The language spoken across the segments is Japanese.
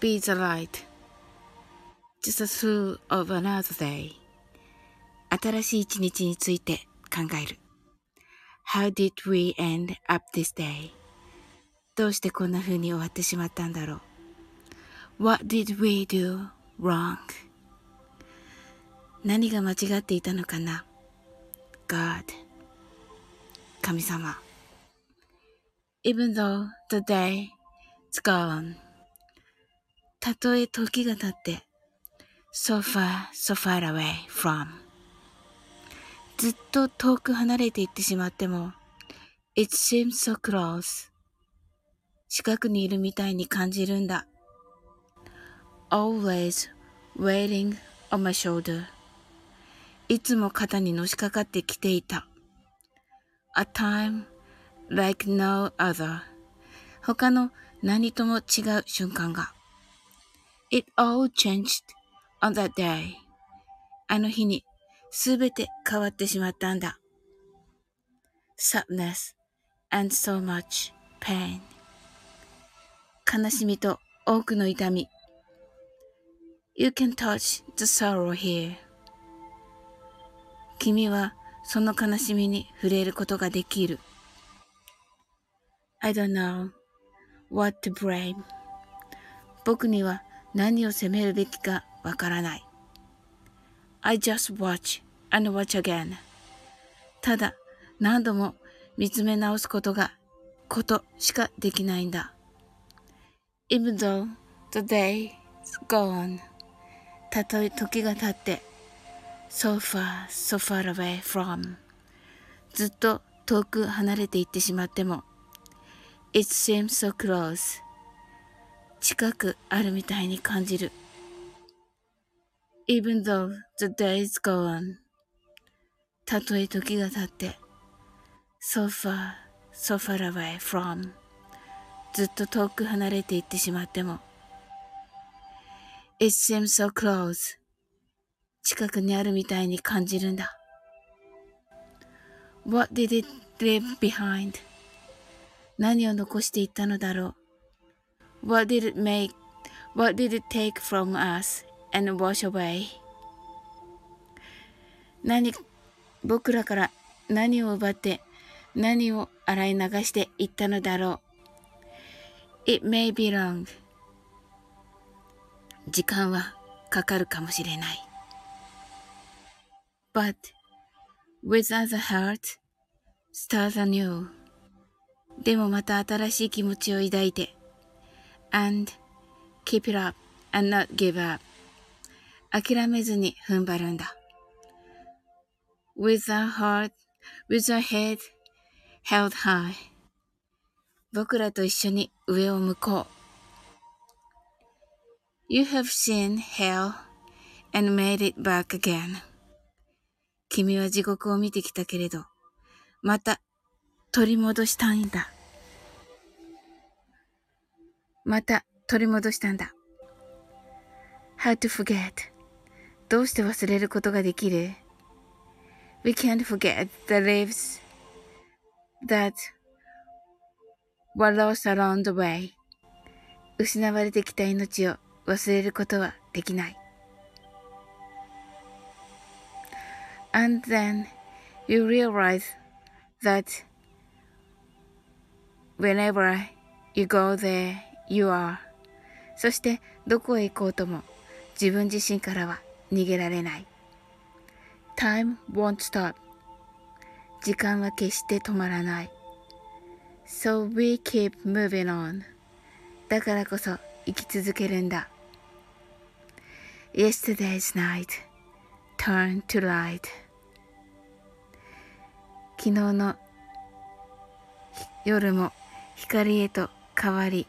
be the light. Just through of another day. 新しい一日について考える。How did we end up this day? どうしてこんな風に終わってしまったんだろう ?What did we do wrong? 何が間違っていたのかな ?God 神様 Even though the day is gone たとえ時が経って so far, so far away from ずっと遠く離れていってしまっても it seems so close 近くにいるみたいに感じるんだ always waiting on my shoulder いつも肩にのしかかってきていた a time like no other 他の何とも違う瞬間が It all changed on that day あの日にすべて変わってしまったんだ sadness and so much pain 悲しみと多くの痛み You can touch the sorrow here 君はその悲しみに触れることができる I don't know what to blame 僕には何を責めるべきかわからない I just watch and watch again ただ何度も見つめ直すことがことしかできないんだ Even though the day is gone たとえ時が経って so far, so far away from ずっと遠く離れていってしまっても It seems so close 近くあるみたいに感じる Even though the day is gone たとえ時が経って so far, so far away from ずっと遠く離れていってしまっても It seems so close 近くにあるみたいに感じるんだ What did it leave behind? 何を残していったのだろう ?What did it make? What did it take from us and wash away? 何、僕らから何を奪って何を洗い流していったのだろう ?It may be long. 時間はかかるかもしれない。But with other heart, start anew. でもまた新しい気持ちを抱いて and keep it up and not give up 諦めずに踏ん張るんだ with a heart, with a head held high 僕らと一緒に上を向こう You have seen hell and made it back again 君は地獄を見てきたけれどまた取り戻したいんだ。また取り戻したんだ。How to forget どうして忘れることができる ?We can't forget the lives that were lost along the way 失われてきた命を忘れることはできない。And then you realize that whenever you go there, you are. そしてどこへ行こうとも自分自身からは逃げられない。Time won't stop. 時間は決して止まらない。So we keep moving on. だからこそ生き続けるんだ。Yesterday's night turned to light. 昨日の夜も光へと変わり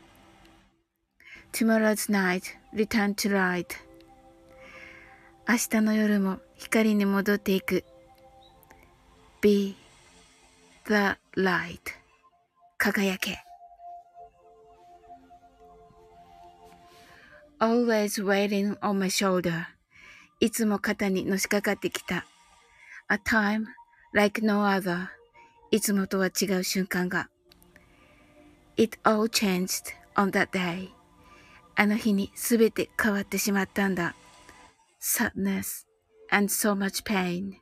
Tomorrow's night return to light 明日の夜も光に戻っていく Be the light 輝け Always waiting on my shoulder いつも肩にのしかかってきた A time like no other いつもとは違う瞬間が It all changed on that day あの日にすべて変わってしまったんだ。sadness and so much pain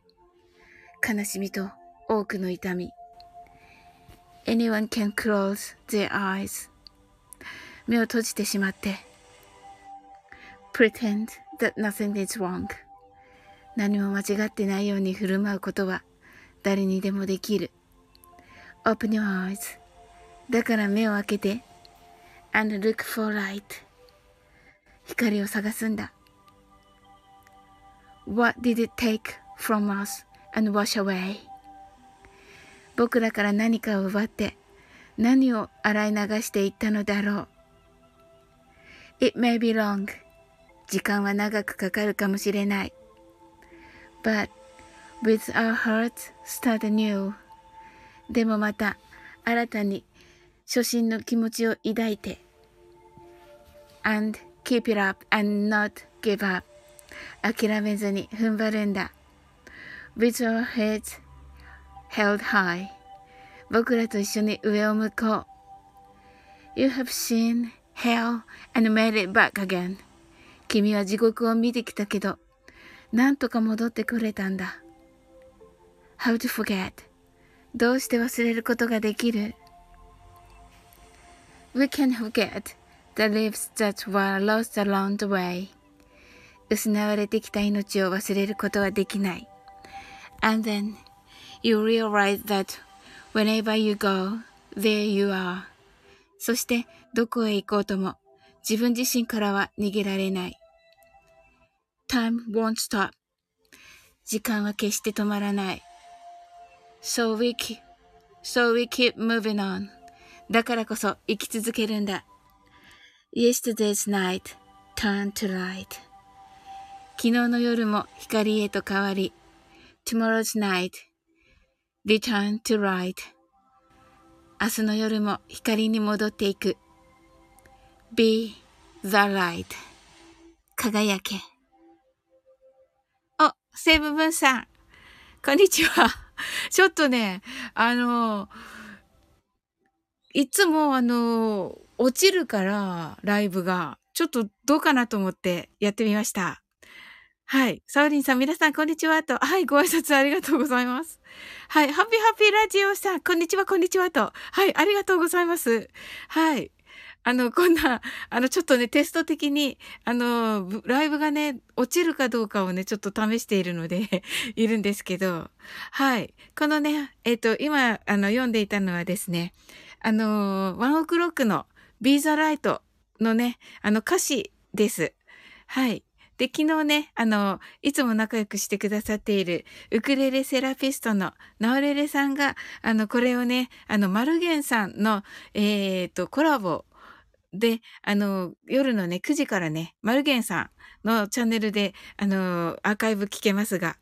悲しみと多くの痛み anyone can close their eyes 目を閉じてしまって pretend that nothing is wrong 何も間違ってないように振る舞うことは誰にでもできる open your eyes だから目を開けて and look for light 光を探すんだ What did it take from us and wash away? 僕らから何かを奪って何を洗い流していったのだろう。It may be long. 時間は長くかかるかもしれない。But with our hearts start anew. でもまた新たに初心の気持ちを抱いて and keep it up and not give up 諦めずに踏ん張るんだ。With your heads held high 僕らと一緒に上を向こう。You have seen hell and made it back again 君は地獄を見てきたけど、なんとか戻ってくれたんだ。How to forget どうして忘れることができる ?We can forget the lives that were lost along the way 失われてきた命を忘れることはできない。And then you realize that whenever you go, there you are. そしてどこへ行こうとも自分自身からは逃げられない。Time won't stop. 時間は決して止まらない。So we keep, so we keep moving on. だからこそ生き続けるんだ。Yesterday's night turned to light. 昨日の夜も光へと変わり、tomorrow's night, return to light. 明日の夜も光に戻っていく。be the light. 輝け。お、セーブブンさん。こんにちは。ちょっとね、あの、いつもあの、落ちるから、ライブが。ちょっとどうかなと思ってやってみました。はい。サウリンさん、皆さん、こんにちは。と。はい。ご挨拶ありがとうございます。はい。ハッピーハッピーラジオさん、こんにちは、こんにちは。と。はい。ありがとうございます。はい。あの、こんな、あの、ちょっとね、テスト的に、あの、ライブがね、落ちるかどうかをね、ちょっと試しているので いるんですけど、はい。このね、えっ、ー、と、今、あの、読んでいたのはですね、あの、ワンオクロックのビーザライトのね、あの歌詞です。はい。で、昨日ね、あの、いつも仲良くしてくださっているウクレレセラピストのナオレレさんが、あの、これをね、あの、マルゲンさんの、えっ、と、コラボで、あの、夜のね、9時からね、マルゲンさんのチャンネルで、あの、アーカイブ聞けますが、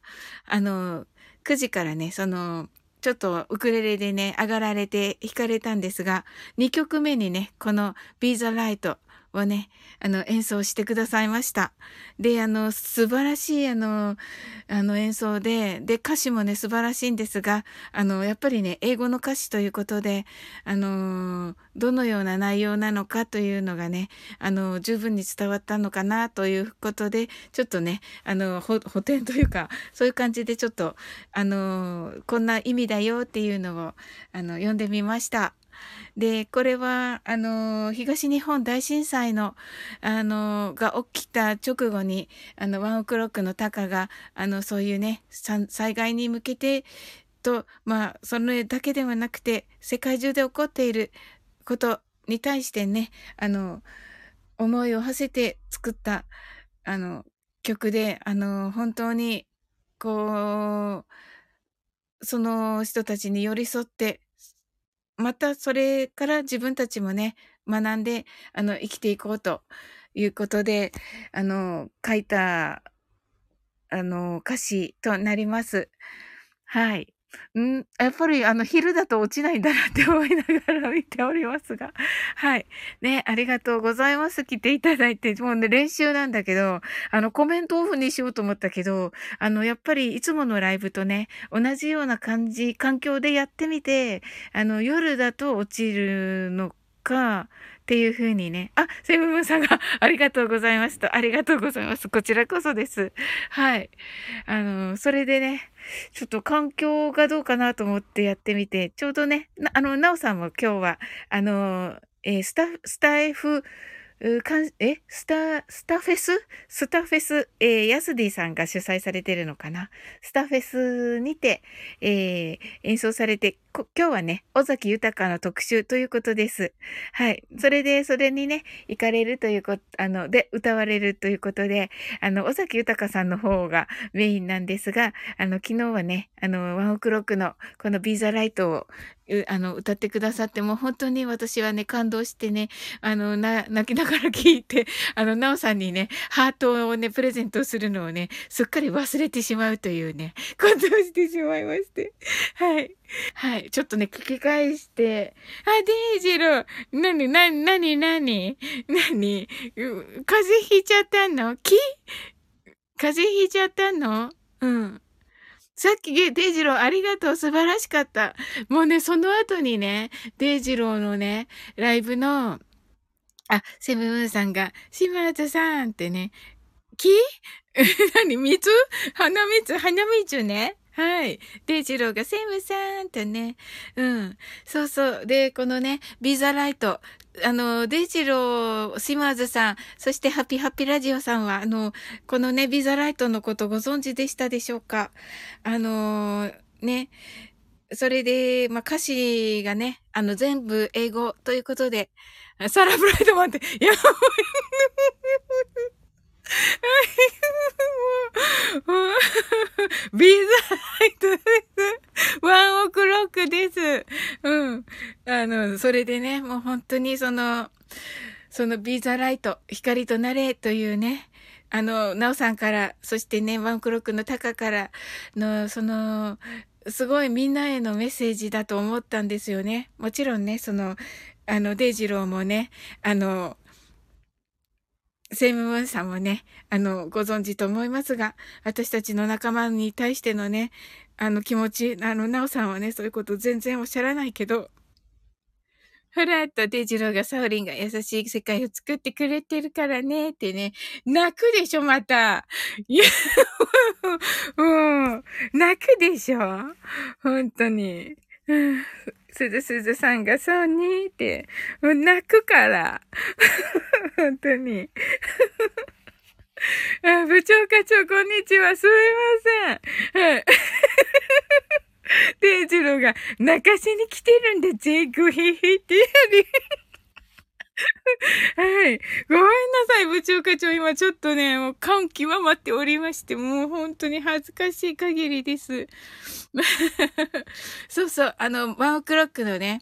あの、9時からね、その、ちょっとウクレレでね、上がられて弾かれたんですが、2曲目にね、この Be the Light をね、あの、演奏してくださいました。で、あの、素晴らしい、あの、あの演奏で、で、歌詞もね、素晴らしいんですが、あの、やっぱりね、英語の歌詞ということで、あの、どのような内容なのかというのがね、あの、十分に伝わったのかなということで、ちょっとね、あの、補填というか、そういう感じでちょっと、あの、こんな意味だよっていうのを、あの、読んでみました。で、これは、あの、東日本大震災の、あの、が起きた直後に、あの、ワンオクロックのタカが、あの、そういうね、災害に向けて、と、まあ、それだけではなくて、世界中で起こっていることに対してね、あの、思いを馳せて作った、あの、曲で、あの、本当に、こう、その人たちに寄り添って、またそれから自分たちもね、学んで、あの、生きていこうということで、あの、書いた、あの、歌詞となります。はい。んやっぱりあの昼だと落ちないんだなって思いながら見ておりますが。はい。ね、ありがとうございます。来ていただいて。もうね、練習なんだけど、あのコメントオフにしようと思ったけど、あの、やっぱりいつものライブとね、同じような感じ、環境でやってみて、あの、夜だと落ちるのか、っていう風にね。あ、セブンさんが ありがとうございますと。ありがとうございます。こちらこそです。はい。あの、それでね、ちょっと環境がどうかなと思ってやってみて、ちょうどね、あの、なおさんも今日は、あの、えー、スタ、スタイフ、かん、えスタ、スタフェス？スタフェス、えー、ヤスディさんが主催されてるのかな？スタフェスにて、えー、演奏されて、今日はね、尾崎豊の特集ということです。はい。それで、それにね、行かれるということ、あの、で、歌われるということで、あの、尾崎豊さんの方がメインなんですが、あの、昨日はね、あの、ワンオクロックのこのビーザライトをあの、歌ってくださって、も本当に私はね、感動してね、あの、な、泣きながら聞いて、あの、なおさんにね、ハートをね、プレゼントするのをね、すっかり忘れてしまうというね、ことをしてしまいまして。はい。はい。ちょっとね、聞き返して、あ、デイジロー、なに、なに、なに、なに、なに、風邪ひいちゃったの？木風邪ひいちゃったの？うん。さっき、デイジローありがとう。素晴らしかった。もうね、その後にね、デイジローのね、ライブの、あ、セブンさんが、島津さんってね、木 何？蜜花蜜花蜜ね。はい。デイジローがセムさんってね。うん。そうそう。で、このね、ビザライト。あの、デイジロー、シマーズさん、そしてハッピーハッピーラジオさんは、あの、このね、ビザライトのことご存知でしたでしょうか？あの、ね。それで、まあ、歌詞がね、あの、全部英語ということで、サラブライドマンって、いや、ビザライトです。ワンオクロックです。うん。あの、それでね、もう本当にその、そのビーザライト、光となれというね、あの、なおさんから、そしてね、ワンオクロックのタカからの、その、すごいみんなへのメッセージだと思ったんですよね。もちろんね、その、あの、デイジローもね、あの、セイムムーンさんもね、あの、ご存知と思いますが、私たちの仲間に対してのね、あの気持ち、あの、ナオさんはね、そういうこと全然おっしゃらないけど、ふらとデジローがサオリンが優しい世界を作ってくれてるからね、ってね、泣くでしょ、また。いや、うん、泣くでしょ。本当に。すずすずさんがそうにって、泣くから。本当に。あ部長課長、こんにちは。すみません。はい。デイジローが泣かしに来てるんで、ぜグヒヒってやり。はい。ごめんなさい、部長課長。今ちょっとね、もう感極まっておりまして、もう本当に恥ずかしい限りです。そうそう、あの、ワンオクロックのね、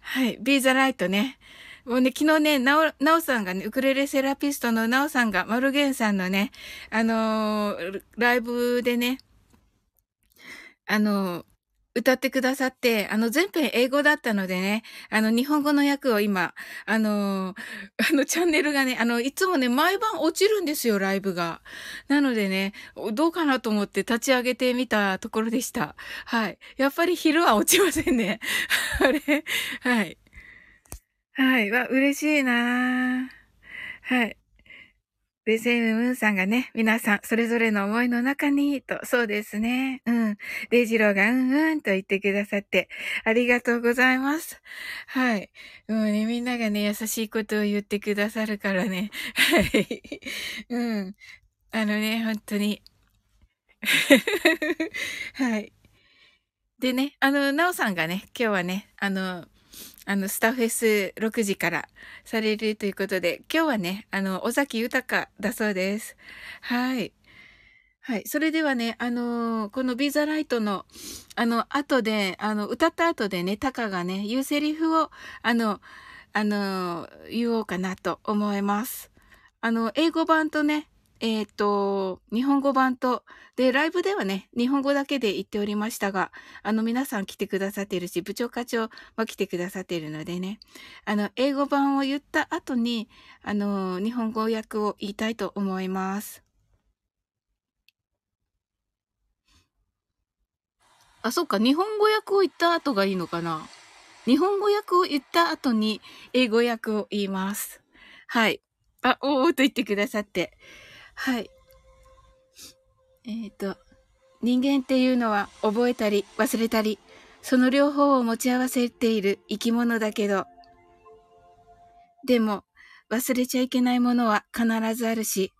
はい、ビーザライトね。もうね、昨日ね、なお、なおさんがね、ウクレレセラピストのなおさんが、マルゲンさんのね、あのー、ライブでね、あのー、歌ってくださって、あの、全編英語だったのでね、あの、日本語の訳を今、あの、あの、チャンネルがね、あの、いつもね、毎晩落ちるんですよ、ライブが。なのでね、どうかなと思って立ち上げてみたところでした。はい。やっぱり昼は落ちませんね。あれはい。はい。わ、嬉しいなはい。で、セイムムーンさんがね、皆さん、それぞれの思いの中に、と、そうですね。うん。デイジローが、うんうんと言ってくださって、ありがとうございます。はい。もうね、みんながね、優しいことを言ってくださるからね。はい。うん。あのね、本当に。はい。でね、あの、なおさんがね、今日はね、あの、あの、スタフェス6時からされるということで、今日はね、あの、尾崎豊だそうです。はい。はい。それではね、あのー、このビザライトの、あの、後で、あの、歌った後でね、タカがね、言うセリフを、あの、あのー、言おうかなと思います。あの、英語版とね、えっ、ー、と、日本語版と、で、ライブではね、日本語だけで言っておりましたが、あの、皆さん来てくださっているし、部長課長も来てくださっているのでね、あの、英語版を言った後に、あの、日本語訳を言いたいと思います。あ、そっか、日本語訳を言った後がいいのかな日本語訳を言った後に英語訳を言います。はい。あ、おーと言ってくださって。はい。えっ、ー、と、人間っていうのは覚えたり忘れたり、その両方を持ち合わせている生き物だけど、でも忘れちゃいけないものは必ずあるし、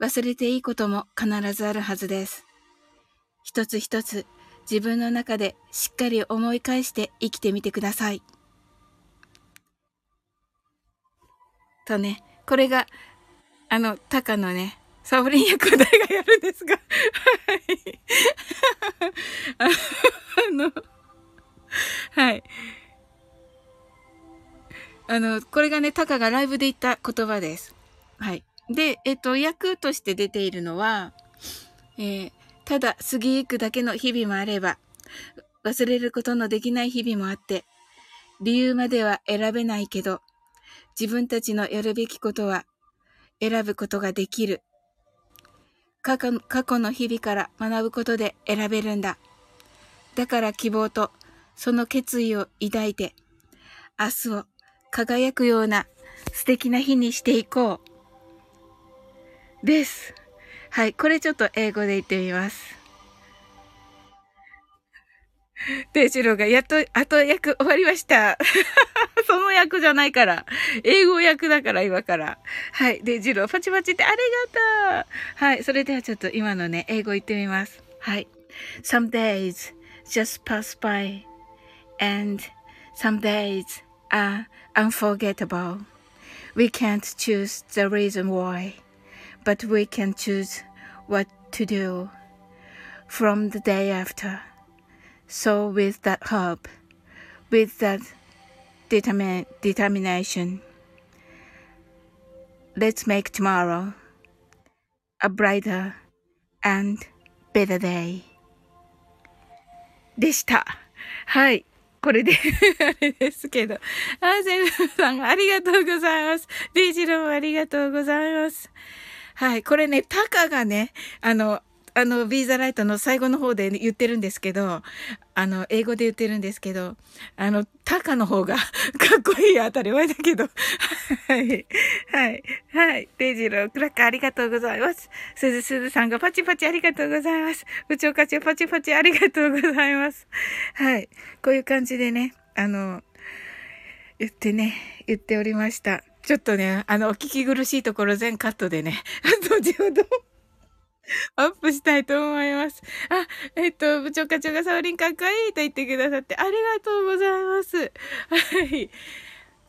忘れていいことも必ずあるはずです。一つ一つ自分の中でしっかり思い返して生きてみてください。とね、これが、あの、タカのね、サオリン役を誰がやるんですが、はい。あの、はい。あの、これがね、タカがライブで言った言葉です。はい。で、えっと、役として出ているのは、えー、ただ過ぎゆくだけの日々もあれば、忘れることのできない日々もあって、理由までは選べないけど、自分たちのやるべきことは選ぶことができる。過去過去の日々から学ぶことで選べるんだ。だから希望とその決意を抱いて、明日を輝くような素敵な日にしていこう。です。はい。これちょっと英語で言ってみます。デイジローがやっと、後役終わりました。その役じゃないから。英語役だから、今から。はい。デイジロー、パチパチってありがとうはい。それではちょっと今のね、英語言ってみます。はい。Some days just pass by and some days are unforgettable. We can't choose the reason why. but we can choose what to do from the day after. So, with that hope, with that determin- determination, let's make tomorrow a brighter and better day. でした。はい。これであれですけど。あ、セルさん、ありがとうございます。デイジローもありがとうございます。はい。これね、タカがね、あの、あの、ビーザライトの最後の方で言ってるんですけど、あの、英語で言ってるんですけど、あの、タカの方が かっこいい当たり前だけど。はい。はい。はい。デイジロー、クラッカーありがとうございます。すずすずさんがパチパチありがとうございます。部長課長パチパチありがとうございます。はい。こういう感じでね、あの、言ってね、言っておりました。ちょっとね、あの、お聞き苦しいところ全カットでね、後ほど アップしたいと思います。あ、えっと、部長課長がサオリンかっこいいと言ってくださってありがとうございます。はい。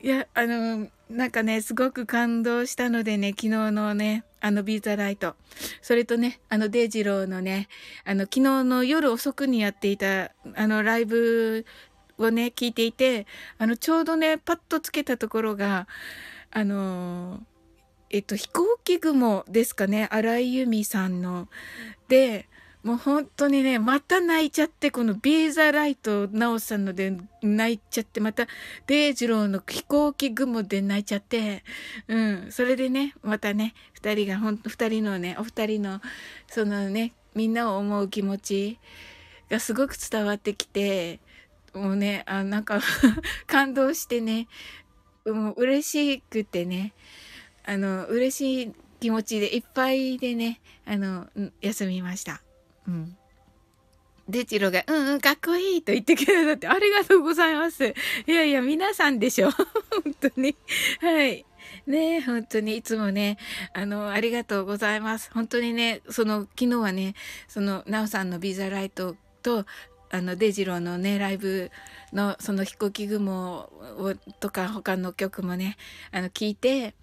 いや、あの、なんかね、すごく感動したのでね、昨日のね、あの、ビーザライト。それとね、あの、デイジローのね、あの、昨日の夜遅くにやっていた、あの、ライブをね、聞いていて、あの、ちょうどね、パッとつけたところが、あのえっと、飛行機雲ですかね、荒井由実さんの。で、もう本当にね、また泣いちゃって、このビーザライト直さんので泣いちゃって、またデイジローの飛行機雲で泣いちゃって、うん、それでね、またね、二人が、ほんと二人のね、お二人の、そのね、みんなを思う気持ちがすごく伝わってきて、もうね、あなんか 感動してね、もう嬉しくてね、あの、嬉しい気持ちでいっぱいでね、あの、休みました。うん。で、チロが、うんうん、かっこいいと言ってくださって、ありがとうございます。いやいや、皆さんでしょ。本当に。はい。ね本当にいつもね、あの、ありがとうございます。本当にね、その、昨日はね、その、ナオさんのビザライトと、あの、デジローのね、ライブの、その飛行機雲を、とか、他の曲もね、あの、聞いて、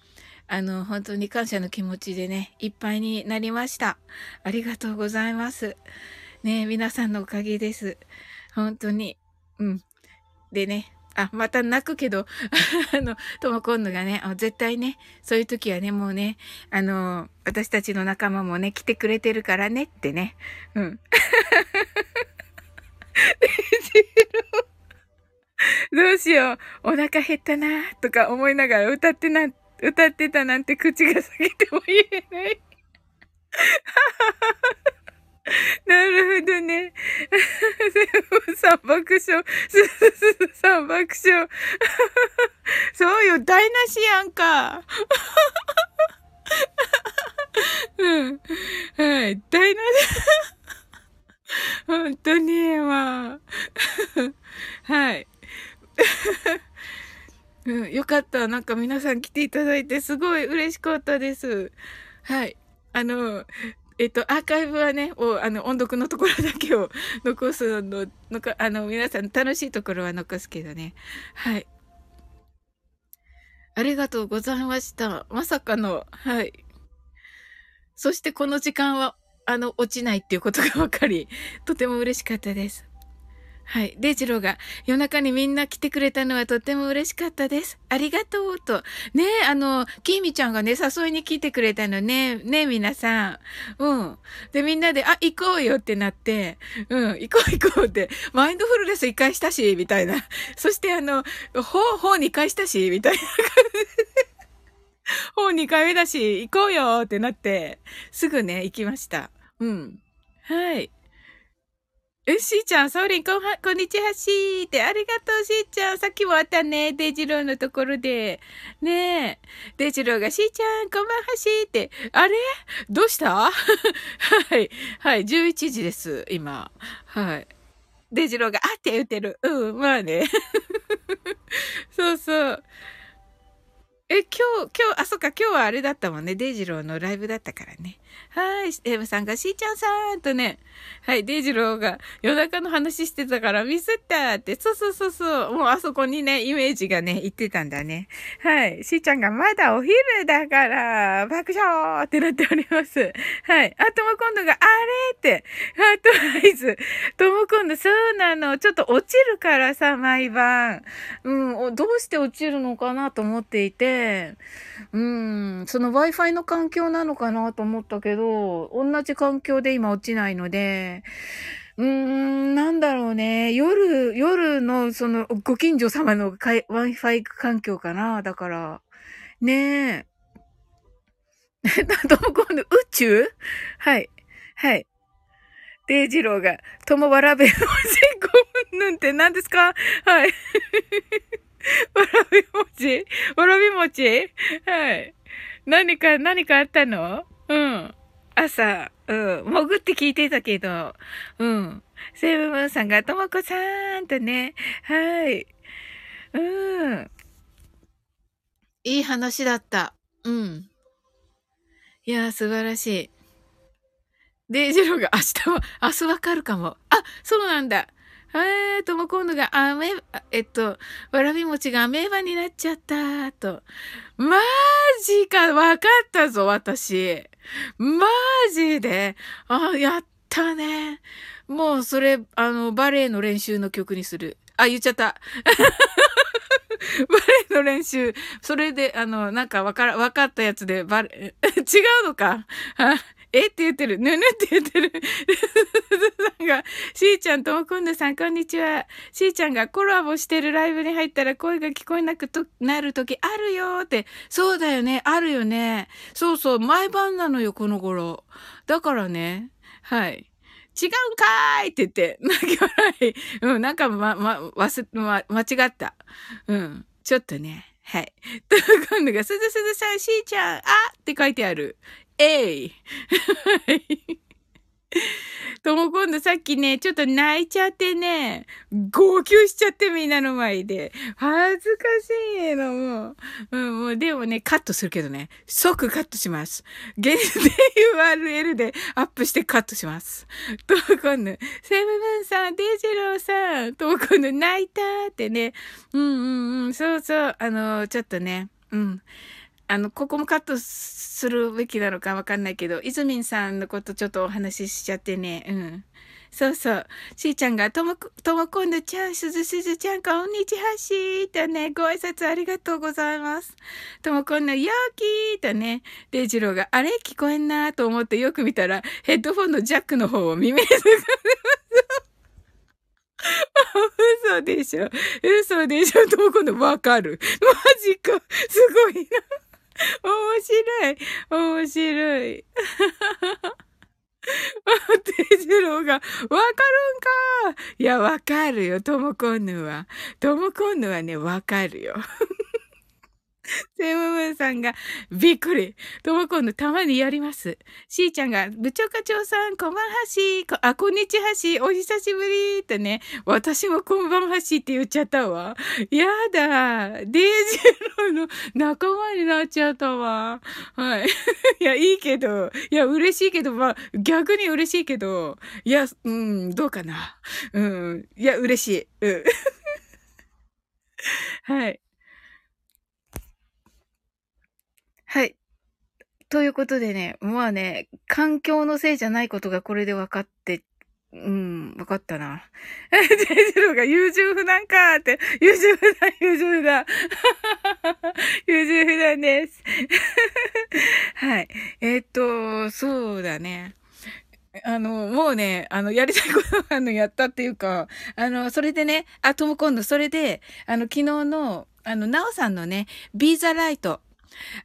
あの、本当に感謝の気持ちでね、いっぱいになりました。ありがとうございます。ね、皆さんのおかげです。本当に。うん。でね、あ、また泣くけど、あの、とも今度がね、絶対ね、そういう時はね、もうね、あの、私たちの仲間もね、来てくれてるからねってね。うん。どうしよう。お腹減ったなとか思いながら歌ってな、歌ってたなんて口が裂けても言えない。なるほどね。三爆笑。三爆笑。そうよ、台無しやんか。うん。はい、台無し。本当に、まあ。はい。うん、よかった。なんか皆さん来ていただいてすごい嬉しかったです。はい。あの、えっと、アーカイブはね、を、あの、音読のところだけを残すの、のか、あの、皆さん楽しいところは残すけどね。はい。ありがとうございました。まさかの、はい。そしてこの時間は、あの、落ちないっていうことが分かり、とても嬉しかったです。はい。デイジローが夜中にみんな来てくれたのはとっても嬉しかったです。ありがとうと。ね、あの、キーミちゃんがね、誘いに来てくれたのね。ね、皆さん。うん。で、みんなで、あ、行こうよってなって、うん、行こう行こうって、マインドフルネス一回したし、みたいな。そしてあの、ほう、ほう二回したし、みたいな感じ。ほう二回目だし、行こうよってなって、すぐね、行きました。うん。はい。え、しーちゃん、ソーリン、こんは、こんにちは、しーって。ありがとう、しーちゃん。さっきもあったね、デイジローのところで。ねえ。デイジローが、しーちゃん、こんばんは、しーって。あれ？どうした？はい。はい、11時です、今。はい。デイジローが、あって言ってる。うん、まあね。そうそう。え、今日、今日、あ、そっか、今日はあれだったもんね。デイジローのライブだったからね。はい、エムさんが、しーちゃんさんとね、はい、デイジローが夜中の話してたからミスったって、そうそうそうそう、もうあそこにね、イメージがね、言ってたんだね。はい、しーちゃんがまだお昼だから、爆笑ってなっております。はい、あ、とも今度が、あれって、ハートアイズ。とも今度、そうなの、ちょっと落ちるからさ、毎晩。うん、どうして落ちるのかなと思っていて、うん、その Wi-Fi の環境なのかなと思ったけど、けど、同じ環境で今落ちないので、うーん、なんだろうね。夜、夜の、その、ご近所様の Wi-Fi 環境かなだから。ねえ。どこの宇宙？はい。はい。デイジローが、ともわらべのせこんぬんって何ですか？はい。わらび餅？わらび餅？はい。何か、何かあったの？うん。朝、うん、潜って聞いてたけど、うん。セブムーンさんが、ともこさーんとね、はい。うん。いい話だった。うん。いやー、素晴らしい。デイジローが明日は、明日わかるかも。あ、そうなんだ。えーとも今度が、あめ、えっと、わらび餅がアメーバになっちゃった、と。マジか、わかったぞ、私。マジで？あ、やったね。もう、それ、あの、バレエの練習の曲にする。あ、言っちゃった。バレエの練習。それで、あの、なんかわから、わかったやつで、バレ、違うのか？え？って言ってる。ぬぬって言ってる。さんが、しーちゃんともくんぬさん、こんにちは。しーちゃんがコラボしてるライブに入ったら声が聞こえなくとなるときあるよって。そうだよね。あるよね。そうそう。毎晩なのよ、この頃。だからね。はい。違うんかーいって言って、泣き笑い。うん、なんかま、ま、忘ま、間違った。うん。ちょっとね。はい。と、今度が、すずすずさん、しーちゃん、あって書いてある。えい。とも今度さっきね、ちょっと泣いちゃってね、号泣しちゃってみんなの前で。恥ずかしいの、もう。うん、もうでもね、カットするけどね、即カットします。限定 URL でアップしてカットします。とも今度、セブブンさん、デジローさん、とも今度泣いたってね。うんうんうん、そうそう、あの、ちょっとね、うん。あの、ここもカットするべきなのかわかんないけど、イズミンさんのことちょっとお話ししちゃってね。うん。そうそう。しーちゃんが、とも、ともこんのちゃん、すずすずちゃん、こんにちはしーとね、ご挨拶ありがとうございます。ともこんのよーきーとね、デイジローが、あれ？聞こえんなーと思ってよく見たら、ヘッドフォンのジャックの方を耳に。嘘でしょ嘘でしょとも今度わかる。マジか。すごいな。面白い。面白い。テジローが、わかるんか？いや、わかるよ、ともこんぬは。ともこんぬはね、わかるよ。セムムーンさんが、びっくり。ともこんのたまにやります。しーちゃんが、部長課長さん、こんばんはしー。あ、こんにちはしー。お久しぶり。とね、私もこんばんはしーって言っちゃったわ。やだ。デイジローの仲間になっちゃったわ。はい。いや、いいけど、いや、嬉しいけど、まあ、逆に嬉しいけど、いや、うん、どうかな。うん。いや、嬉しい。うん。はい。はい。ということでね、まあね、環境のせいじゃないことがこれで分かって、うん、分かったな。ジェジロが優柔不断かーって、優柔不断、優柔不断。優柔不断です。はい。えー、っと、そうだね。あの、もうね、あの、やりたいことあの、やったっていうか、あの、それでね、あ、とも今度、それで、あの、昨日の、あの、なおさんのね、ビーザライト、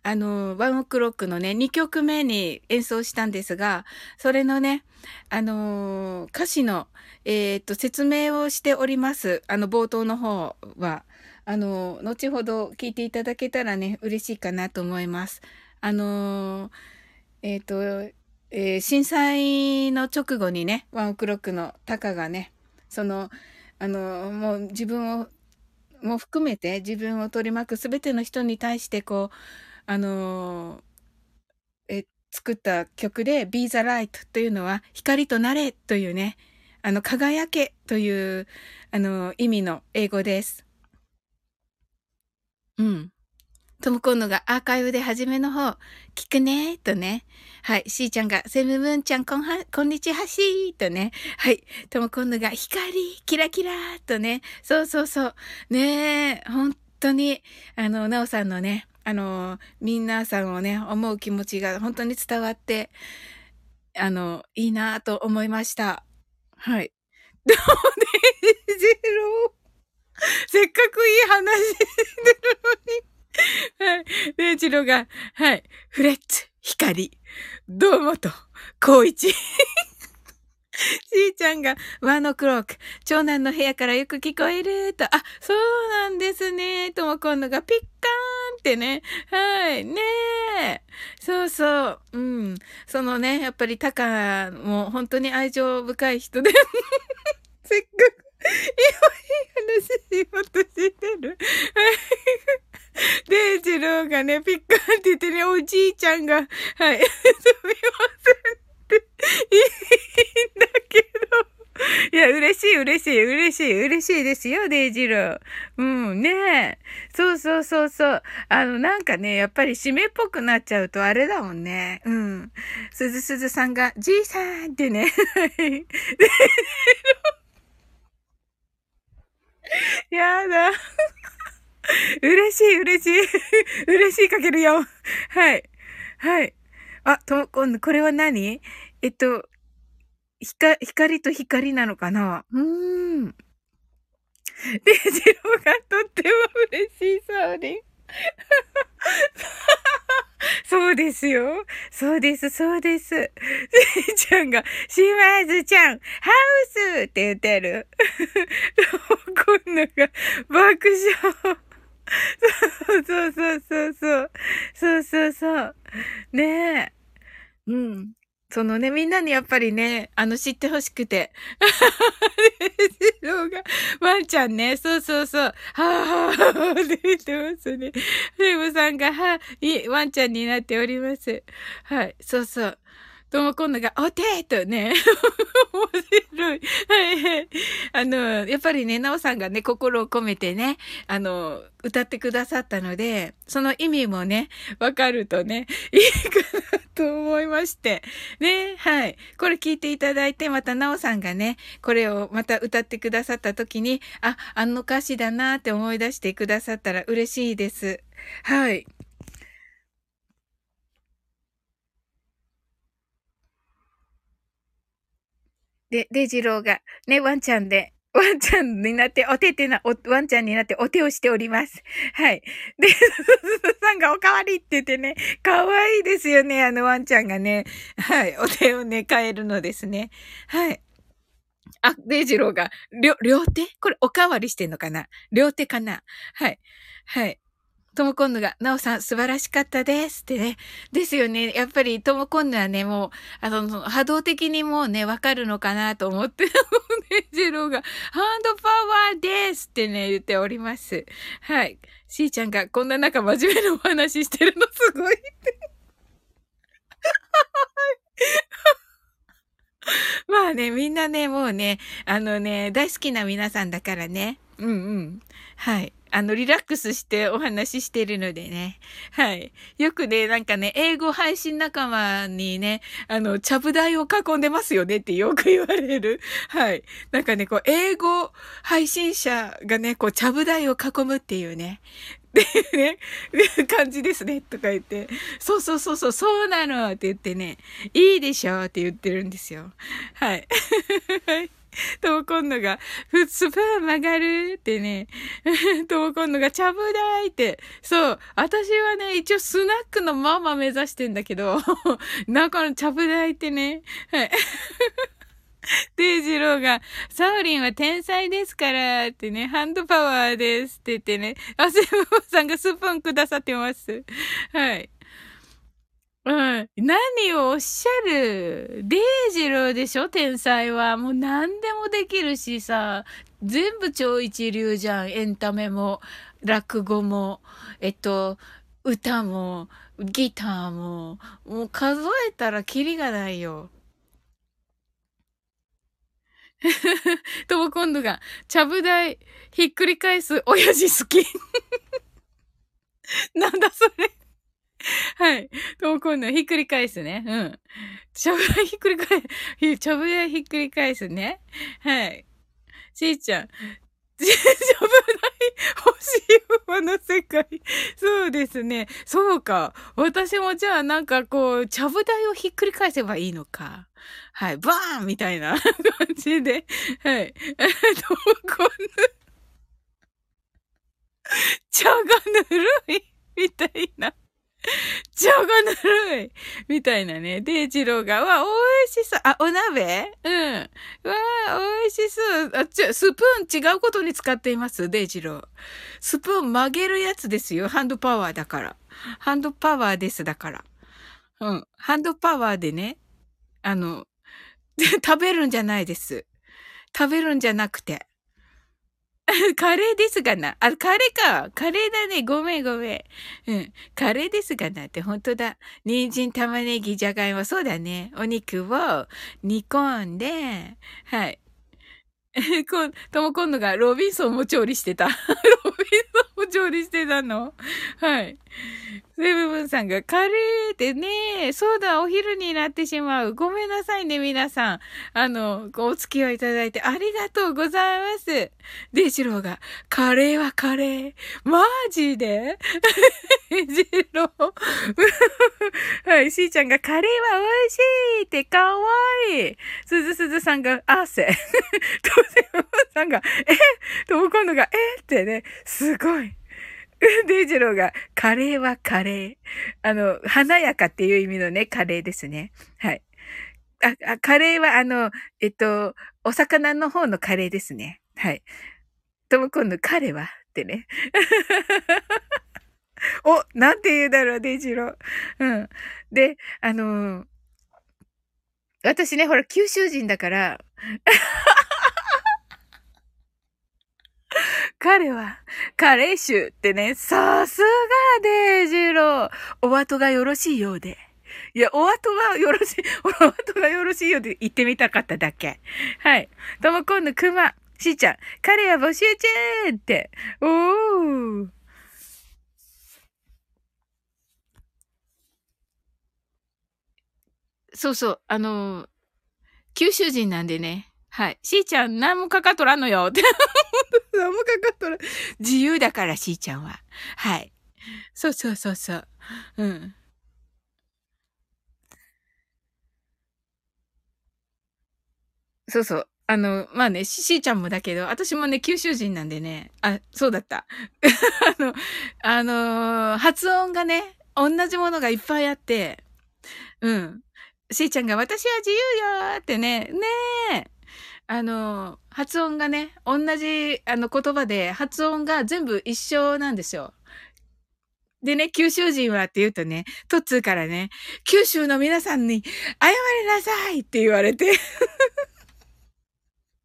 あの、ワンオクロックのね、2曲目に演奏したんですが、それのね、あの、歌詞の、えっ、と、説明をしております。あの、冒頭の方は。あの、後ほど聞いていただけたらね、嬉しいかなと思います。あの、えっ、と、えー、震災の直後にね、ワンオクロックのタカがね、その、あの、もう自分をも含めて自分を取り巻く全ての人に対してこう、あのー、え、作った曲で Be the Light というのは光となれというね、あの、輝けという、あの、意味の英語です。うん。ともこんのがアーカイブで初めの方、聞くねーとね。はい。しーちゃんが、セムムーンちゃん、こんは、こんにちはしーとね。はい。ともこんのが、光、キラキラとね。そうそうそう。ねえ、本当に、あの、なおさんのね、あの、皆さんをね、思う気持ちが本当に伝わって、あの、いいなと思いました。はい。どうで、ジロー。せっかくいい話してるのに。はい。で、ジロが、はい。フレッツ、光、どうもと、こういち。ーちゃんが、ワンオクロック、長男の部屋からよく聞こえると、あ、そうなんですね。とも今度がピッカーンってね。はい。ねえ。そうそう。うん。そのね、やっぱりタカも本当に愛情深い人で。せっかく、いい話しようとしてる。はい で、ジローがね、ピッカーって言ってね、おじいちゃんが、はい、すみませんっていいんだけど。いや、嬉しい、嬉しい、嬉しい、嬉しいですよ、デイジロー。うん、ねえ。そうそうそうそう。あの、なんかね、やっぱり締めっぽくなっちゃうとあれだもんね。うん。すずすずさんが、じいさんってね。やだ。嬉しい、嬉しい。嬉しいかけるよ。はい。はい。あ、とも、今度、これは何？えっと、ひか、光と光なのかな？うーん。で、ジローがとっても嬉しそうです。そうですよ。そうです、そうです。せいちゃんが、島津ちゃん、ハウスって言ってる。こんなが爆笑。そうそうそうそうそう。そうそう。ねえ。うん。そのね、みんなにやっぱりね、あの、知ってほしくて。ジローが、ワンちゃんね、そうそうそう、はぁはぁはぁって言ってますね。レムさんが、はぁ、いワンちゃんになっております。はい、そうそう。とも今度が、おてとね、面白い。はいはい。あの、やっぱりね、なおさんがね、心を込めてね、あの、歌ってくださったので、その意味もね、わかるとね、いいかなと思いまして。ね、はい。これ聞いていただいて、またなおさんがね、これをまた歌ってくださった時に、あ、あの歌詞だなって思い出してくださったら嬉しいです。はい。で、デジローが、ね、ワンちゃんで、ワンちゃんになって、お手手な、お、ワンちゃんになってお手をしております。はい。で、すすさんがおかわりって言ってね、かわいいですよね、あのワンちゃんがね。はい。お手をね、変えるのですね。はい。あ、デイジローが、両、両手？これおかわりしてんのかな？両手かな？はい。はい。ともこんぬが、なおさん素晴らしかったですってね。ですよね。やっぱりともこんぬはね、もう、あの、波動的にもうね、わかるのかなと思って、ね、ジローが、ハンドパワーですってね、言っております。はい。しーちゃんが、こんな中真面目なお話してるのすごいって。まあね、みんなね、もうね、あのね、大好きな皆さんだからね。うんうん。はい。あの、リラックスしてお話ししてるのでね。はい。よくね、なんかね、英語配信仲間にね、あの、ちゃぶ台を囲んでますよねって よく言われる。はい。なんかね、こう、英語配信者がね、こう、ちゃぶ台を囲むっていうね。でね、感じですね、とか言って、そうそうそうそう、そうなのって言ってね、いいでしょって言ってるんですよ。はい。ともこんのが、スプーン曲がるってね。ともこんのが、ちゃぶ台って。そう。私はね、一応スナックのママ目指してんだけど、中のちゃぶ台ってね。はい。デイジローが、サウリンは天才ですからってね、ハンドパワーですって言ってね、あ、セブンさんがスプーンくださってます。はい。うん。何をおっしゃる？デイジローでしょ？天才は。もう何でもできるしさ、全部超一流じゃん。エンタメも、落語も、えっと、歌も、ギターも、もう数えたらキリがないよ。とも今度が、ちゃぶ台、ひっくり返す親父好き。なんだそれ。はい。とも今度はひっくり返すね。うん。ちゃぶ台ひっくり返す、ちゃぶ台ひっくり返すね。はい。しーちゃん。ちゃぶ台欲しい馬の世界。そうですね。そうか。私もじゃあなんかこう、ちゃぶ台をひっくり返せばいいのか。はい。バーンみたいな 感じで。はい。えっと、こんな、茶がぬるいみたいな。茶がぬるいみたいなね。デイジローが、わ、美味しそう。あ、お鍋？うん。わ、美味しそう。あ、ちょ、スプーン違うことに使っています、デイジロー。スプーン曲げるやつですよ。ハンドパワーだから。ハンドパワーです、だから。うん。ハンドパワーでね、あの、食べるんじゃないです。食べるんじゃなくて。カレーですがな。あ、カレーか。カレーだね。ごめんごめん。うん。カレーですがなって、本当だ。人参、玉ねぎ、じゃがいも、そうだね。お肉を煮込んで、はい。こ、とも今度がロビンソンも調理してた。ロビンソンも調理してたの？はい。セブブンさんが、カレーってね、そうだ、お昼になってしまう。ごめんなさいね、皆さん。あの、お付き合いいただいてありがとうございます。デジローが、カレーはカレー。マジで？デジロー。はい、しーちゃんが、カレーは美味しいってかわいい。すずすずさんが、汗。とセブブンさんが、え？とも今度が、え？ってね、すごい。デイジローが、カレーはカレー。あの、華やかっていう意味のね、カレーですね。はい。あ、あカレーはあの、えっと、お魚の方のカレーですね。はい。とも今度、彼は？ってね。お、なんて言うだろう、デイジロー。うん。で、あのー、私ね、ほら、九州人だから、彼は、カレー臭ってね、さすがデイジロー。お後がよろしいようで。いや、お後がよろしい、お後がよろしいようで言ってみたかっただけ。はい。とも今度、くま、しーちゃん、彼は募集中って。おー。そうそう、あのー、九州人なんでね。はい。しーちゃん、何もかかっとらんのよ。何もかかっとらん。自由だから、しーちゃんは。はい。そうそうそうそう。うん。そうそう。あの、まあね、しーちゃんもだけど、私もね、九州人なんでね、あ、そうだった。あの、あのー、発音がね、同じものがいっぱいあって、うん。しーちゃんが私は自由よーってね、ねえ。あの、発音がね、同じ、あの、言葉で、発音が全部一緒なんですよ。でね、九州人はって言うとね、トッツーからね、九州の皆さんに謝りなさいって言われて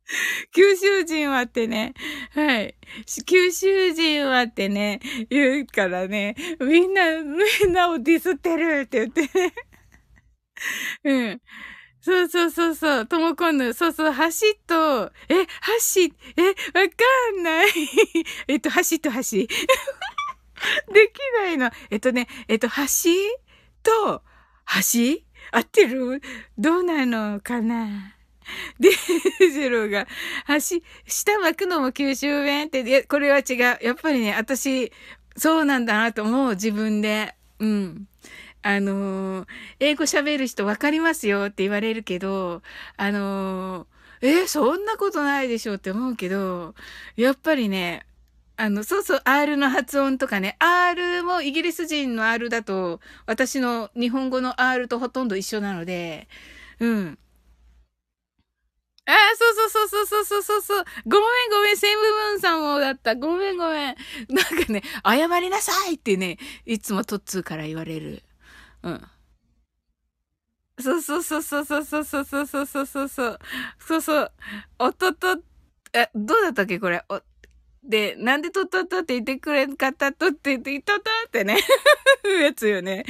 九州人はってね、はい。九州人はってね、言うからね、みんな、みんなをディスってるって言ってね。うん。そうそうそうそう、ともこんぬ、そうそう、橋と、え、橋、え、わかんない。えっと、橋と橋。できないの。えっとね、えっと、橋と橋？合ってる？どうなのかな？デージローが、橋、下巻くのも九州弁って、いや、これは違う。やっぱりね、私、そうなんだなと思う、自分で。うん。あのー、英語喋る人わかりますよって言われるけど、あのー、えそんなことないでしょって思うけど、やっぱりね、あの、そうそう、R の発音とかね、R もイギリス人の R だと、私の日本語の R とほとんど一緒なので、うん。ああ、そうそうそうそうそうそうそう。ごめんごめん、セイムーンさんもだった。ごめんごめん。なんかね、謝りなさいってね、いつもトッツーから言われる。うん。そうそうそうそうそうそうそうそうそうそうそうそう。そうそう。おとと、え、どうだったっけこれ？お、で、なんでとっとっとって言ってくれんかったとって言って、とっとってね。やつよね。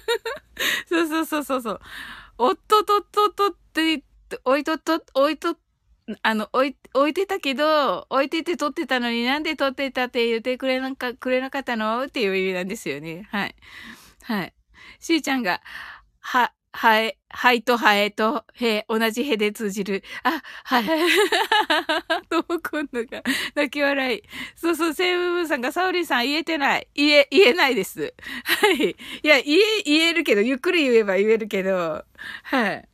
そうそうそうそうそう。おっととっとっとって言って、置いとっと、置いと、あの、置い、置いてたけど、置いてて撮ってたのになんで撮ってたって言ってくれなか、くれなかったの？っていう意味なんですよね。はい。はい。しーちゃんが、は、はえ、はいとはえとへ、同じへで通じる。あ、はい、とも今度が泣き笑い。そうそう、セイブブさんが、サオリーさん言えてない。言え、言えないです。はい。いや、言え、言えるけど、ゆっくり言えば言えるけど、はい。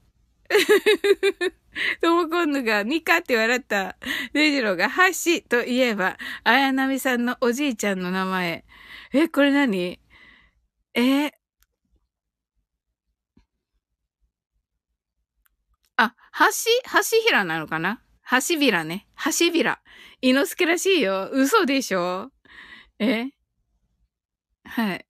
ともこんぬが、ニカって笑った。デジローが、ハシといえば、綾波さんのおじいちゃんの名前。え、これ何？えー、あ、橋、橋平なのかな？橋平ね。橋平。猪之助らしいよ。嘘でしょ？え？はい。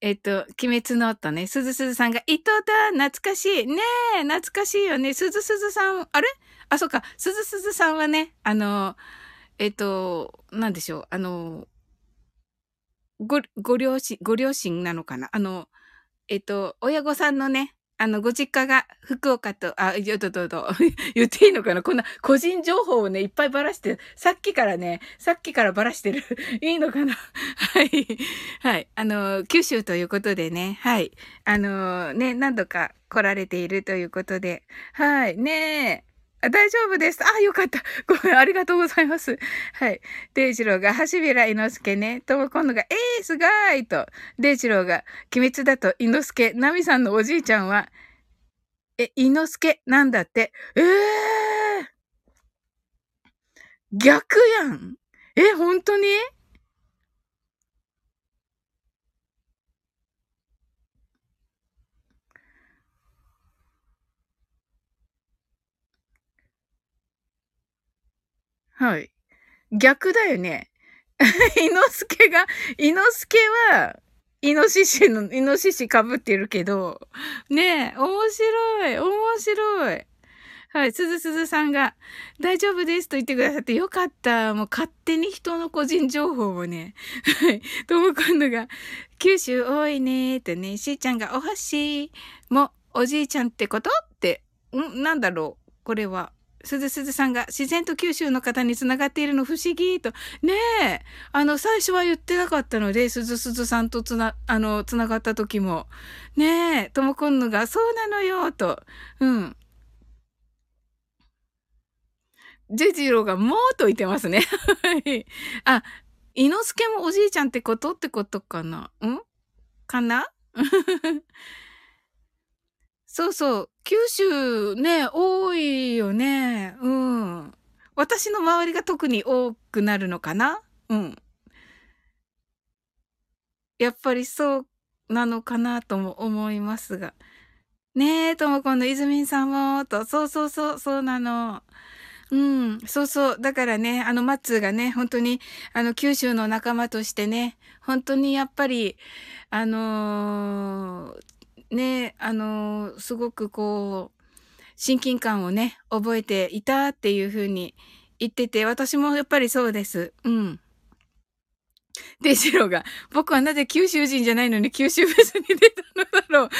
えっと、鬼滅の音ね。すずすずさんが、伊藤だ懐かしいねえ懐かしいよね。すずすずさん、あれ？あ、そっか。すずすずさんはね、あの、えっと、なんでしょう？あの、ご、ご両親、ご両親なのかな？あの、えっと、親御さんのね、あの、ご実家が福岡と、あ、ちょっと、どう、言っていいのかな？こんな個人情報をね、いっぱいばらして、さっきからね、さっきからばらしてる。いいのかな？はい。はい。あの、九州ということでね、はい。あの、ね、何度か来られているということで、はい。ねえ。大丈夫です。あ、よかった。ごめん、ありがとうございます。はい。デイジローが、橋平猪之助ね。とも今度が、えー、すごいと。デイジローが、鬼滅だと猪之助、ナミさんのおじいちゃんは、え、猪之助なんだって。えー、逆やん。え、本当に？はい。逆だよね。イノスケが、イノスケは、イノシシの、イノシシ被ってるけど、ねえ、面白い、面白い。はい、すずすずさんが、大丈夫ですと言ってくださってよかった。もう勝手に人の個人情報をね。はい、とも今度が、九州多いねーってね、しーちゃんがお箸もおじいちゃんってことって、ん？なんだろうこれは。すずすずさんが自然と九州の方に繋がっているの不思議と。ねえ。あの、最初は言ってなかったので、すずすずさんとつな、あの、繋がった時も。ねえ。ともこんぬが、そうなのよ、と。うん。ジェジローがもうと言ってますね。はい。あ、伊之助もおじいちゃんってこと？ってことかな？ん？かな？そうそう。九州ね、多いよね。うん。私の周りが特に多くなるのかな？うん。やっぱりそうなのかなとも思いますが。ねえ、ともこの泉さんも、と、そうそうそう、そうなの。うん、そうそう。だからね、あの、マッツーがね、本当に、あの、九州の仲間としてね、本当にやっぱり、あのー、ね、あの、すごくこう、親近感をね、覚えていたっていうふうに言ってて、私もやっぱりそうです。うん。デジローが、僕はなぜ九州人じゃないのに九州フェスに出たのだろう。あ、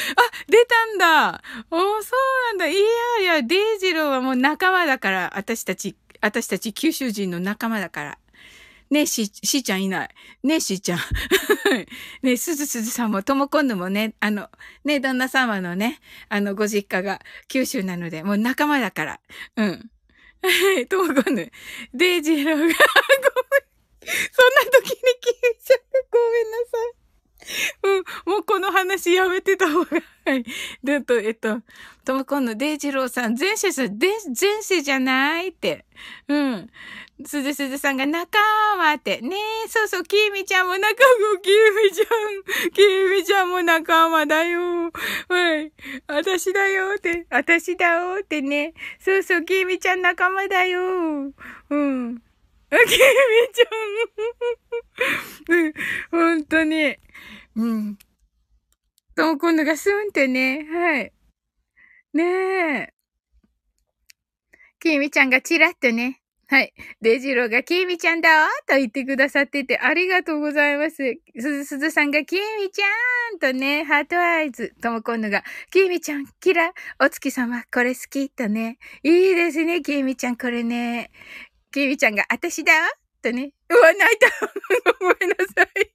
出たんだ。おそうなんだ。いやいや、デイジローはもう仲間だから、私たち、私たち九州人の仲間だから。ねえ、し、しーちゃんいない。ねえ、しーちゃん。ねえ、すずすずさんも、ともこんぬもね、あの、ねえ、旦那様のね、あの、ご実家が九州なので、もう仲間だから。うん。ともこんぬ。デイジーローが、ごめん。そんな時に聞いちゃう。ごめんなさい。うん、もうこの話やめてた方が。はい。でと、えっと、ともこんのデイジローさん、前世さ、前世じゃないって。うん。すずすずさんが仲間って。ねえ、そうそう、きみちゃんも仲間、きみちゃん。きみちゃんも仲間だよ。はい。私だよって。私だよってね。そうそう、きみちゃん仲間だよ。うん。あけみちゃん。うん、本当に。うん。とも今度がスンってね。はい。ねえ。きみちゃんがチラッとね。はい。デジローがきみちゃんだわと言ってくださっててありがとうございます。すずすずさんがきみちゃーんとね、ハートアイズ。ともこんのが、きみちゃん、キラ、お月様、これ好きとね。いいですね、きみちゃん、これね。きみちゃんが、あたしだ？とね。うわ、泣いた。ごめんなさい。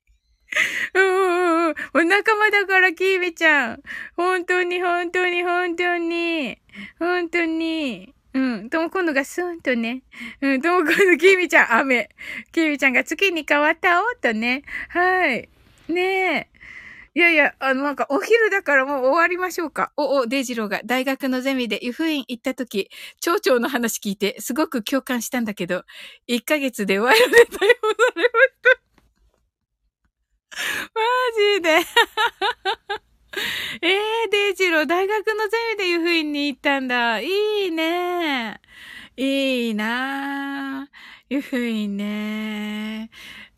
うん、お仲間だから、きみちゃん。本当に、本当に、本当に。本当に。うん。とも今度がスーンとね。うん。とも今度、きみちゃん、雨。きみちゃんが月に変わったお？とね。はい。ねえ。いやいや、あの、なんか、お昼だからもう終わりましょうか。お、お、デイジローが大学のゼミで湯布院行った時、町長の話聞いて、すごく共感したんだけど、1ヶ月でワイルで逮捕されました。マジで。えー、デイジロー、大学のゼミで湯布院に行ったんだ。いいね。いいなぁ湯布院ね。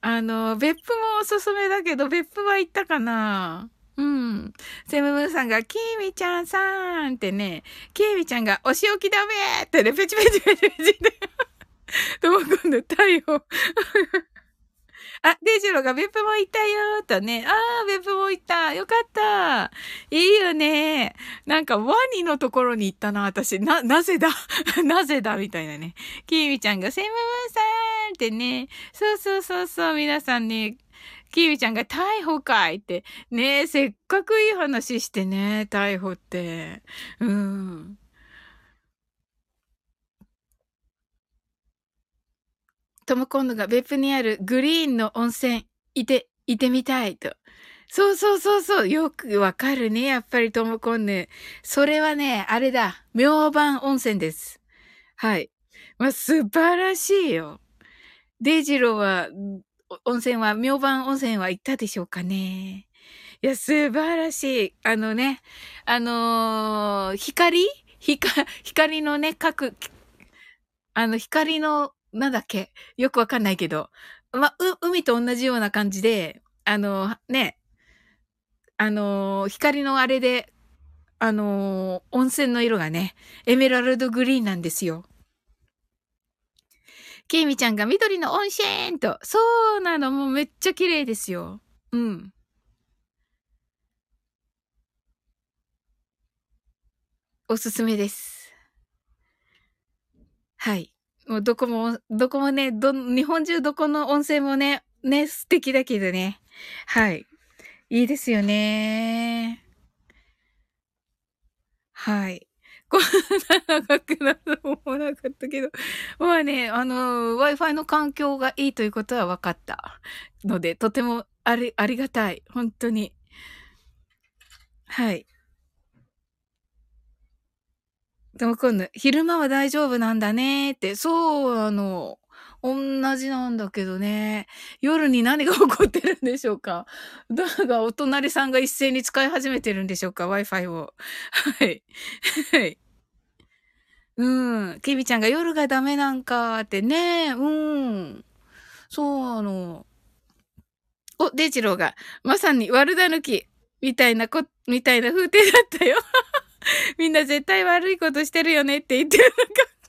あの、別府もおすすめだけど、別府は行ったかなうん。セムムーさんが、キーミちゃんさんってね、キーミちゃんが、お仕置きだめってね、ペチペチペチペチって。とも今度逮捕。あ、デジロが別府も行ったよとね。ああ、別府も行った。よかった。いいよね。なんかワニのところに行ったな、私。な、なぜだ？なぜだ？みたいなね。キーミちゃんが、セムムーさんってね。そうそうそうそう、皆さんね。キーミちゃんが逮捕かいって。ねせっかくいい話してね、逮捕って。うん。トムコンヌが別府にあるグリーンの温泉、いて、いてみたいと。そうそうそうそう。よくわかるね。やっぱりトムコンヌ。それはね、あれだ。明晩温泉です。はい。まあ、素晴らしいよ。デイジローは、温泉は、明晩温泉は行ったでしょうかね。いや、素晴らしい。あのね、あのー、光？光のね、各、あの、光のなんだっけ？よくわかんないけど。ま、う、海と同じような感じで、あの、ね、あの、光のあれで、あの、温泉の色がね、エメラルドグリーンなんですよ。ケイミちゃんが緑の温泉と。そうなの、もうめっちゃ綺麗ですよ。うん。おすすめです。はい。もうどこも、どこもね、ど、日本中どこの温泉もね、ね、素敵だけどね。はい。いいですよね。はい。こんな長くなると思わなかったけど。まあね、あの、Wi-Fi の環境がいいということは分かったので、とてもあり、ありがたい。本当に。はい。でも今度、昼間は大丈夫なんだねって。そう、あの、同じなんだけどね。夜に何が起こってるんでしょうかだが、お隣さんが一斉に使い始めてるんでしょうか ?Wi-Fi を。はい。はい。うん。キビちゃんが夜がダメなんかってね。うん。そう、あの。お、デイジローが、まさに悪だ抜き、みたいなこ、みたいな風景だったよ。みんな絶対悪いことしてるよねって言ってるのか。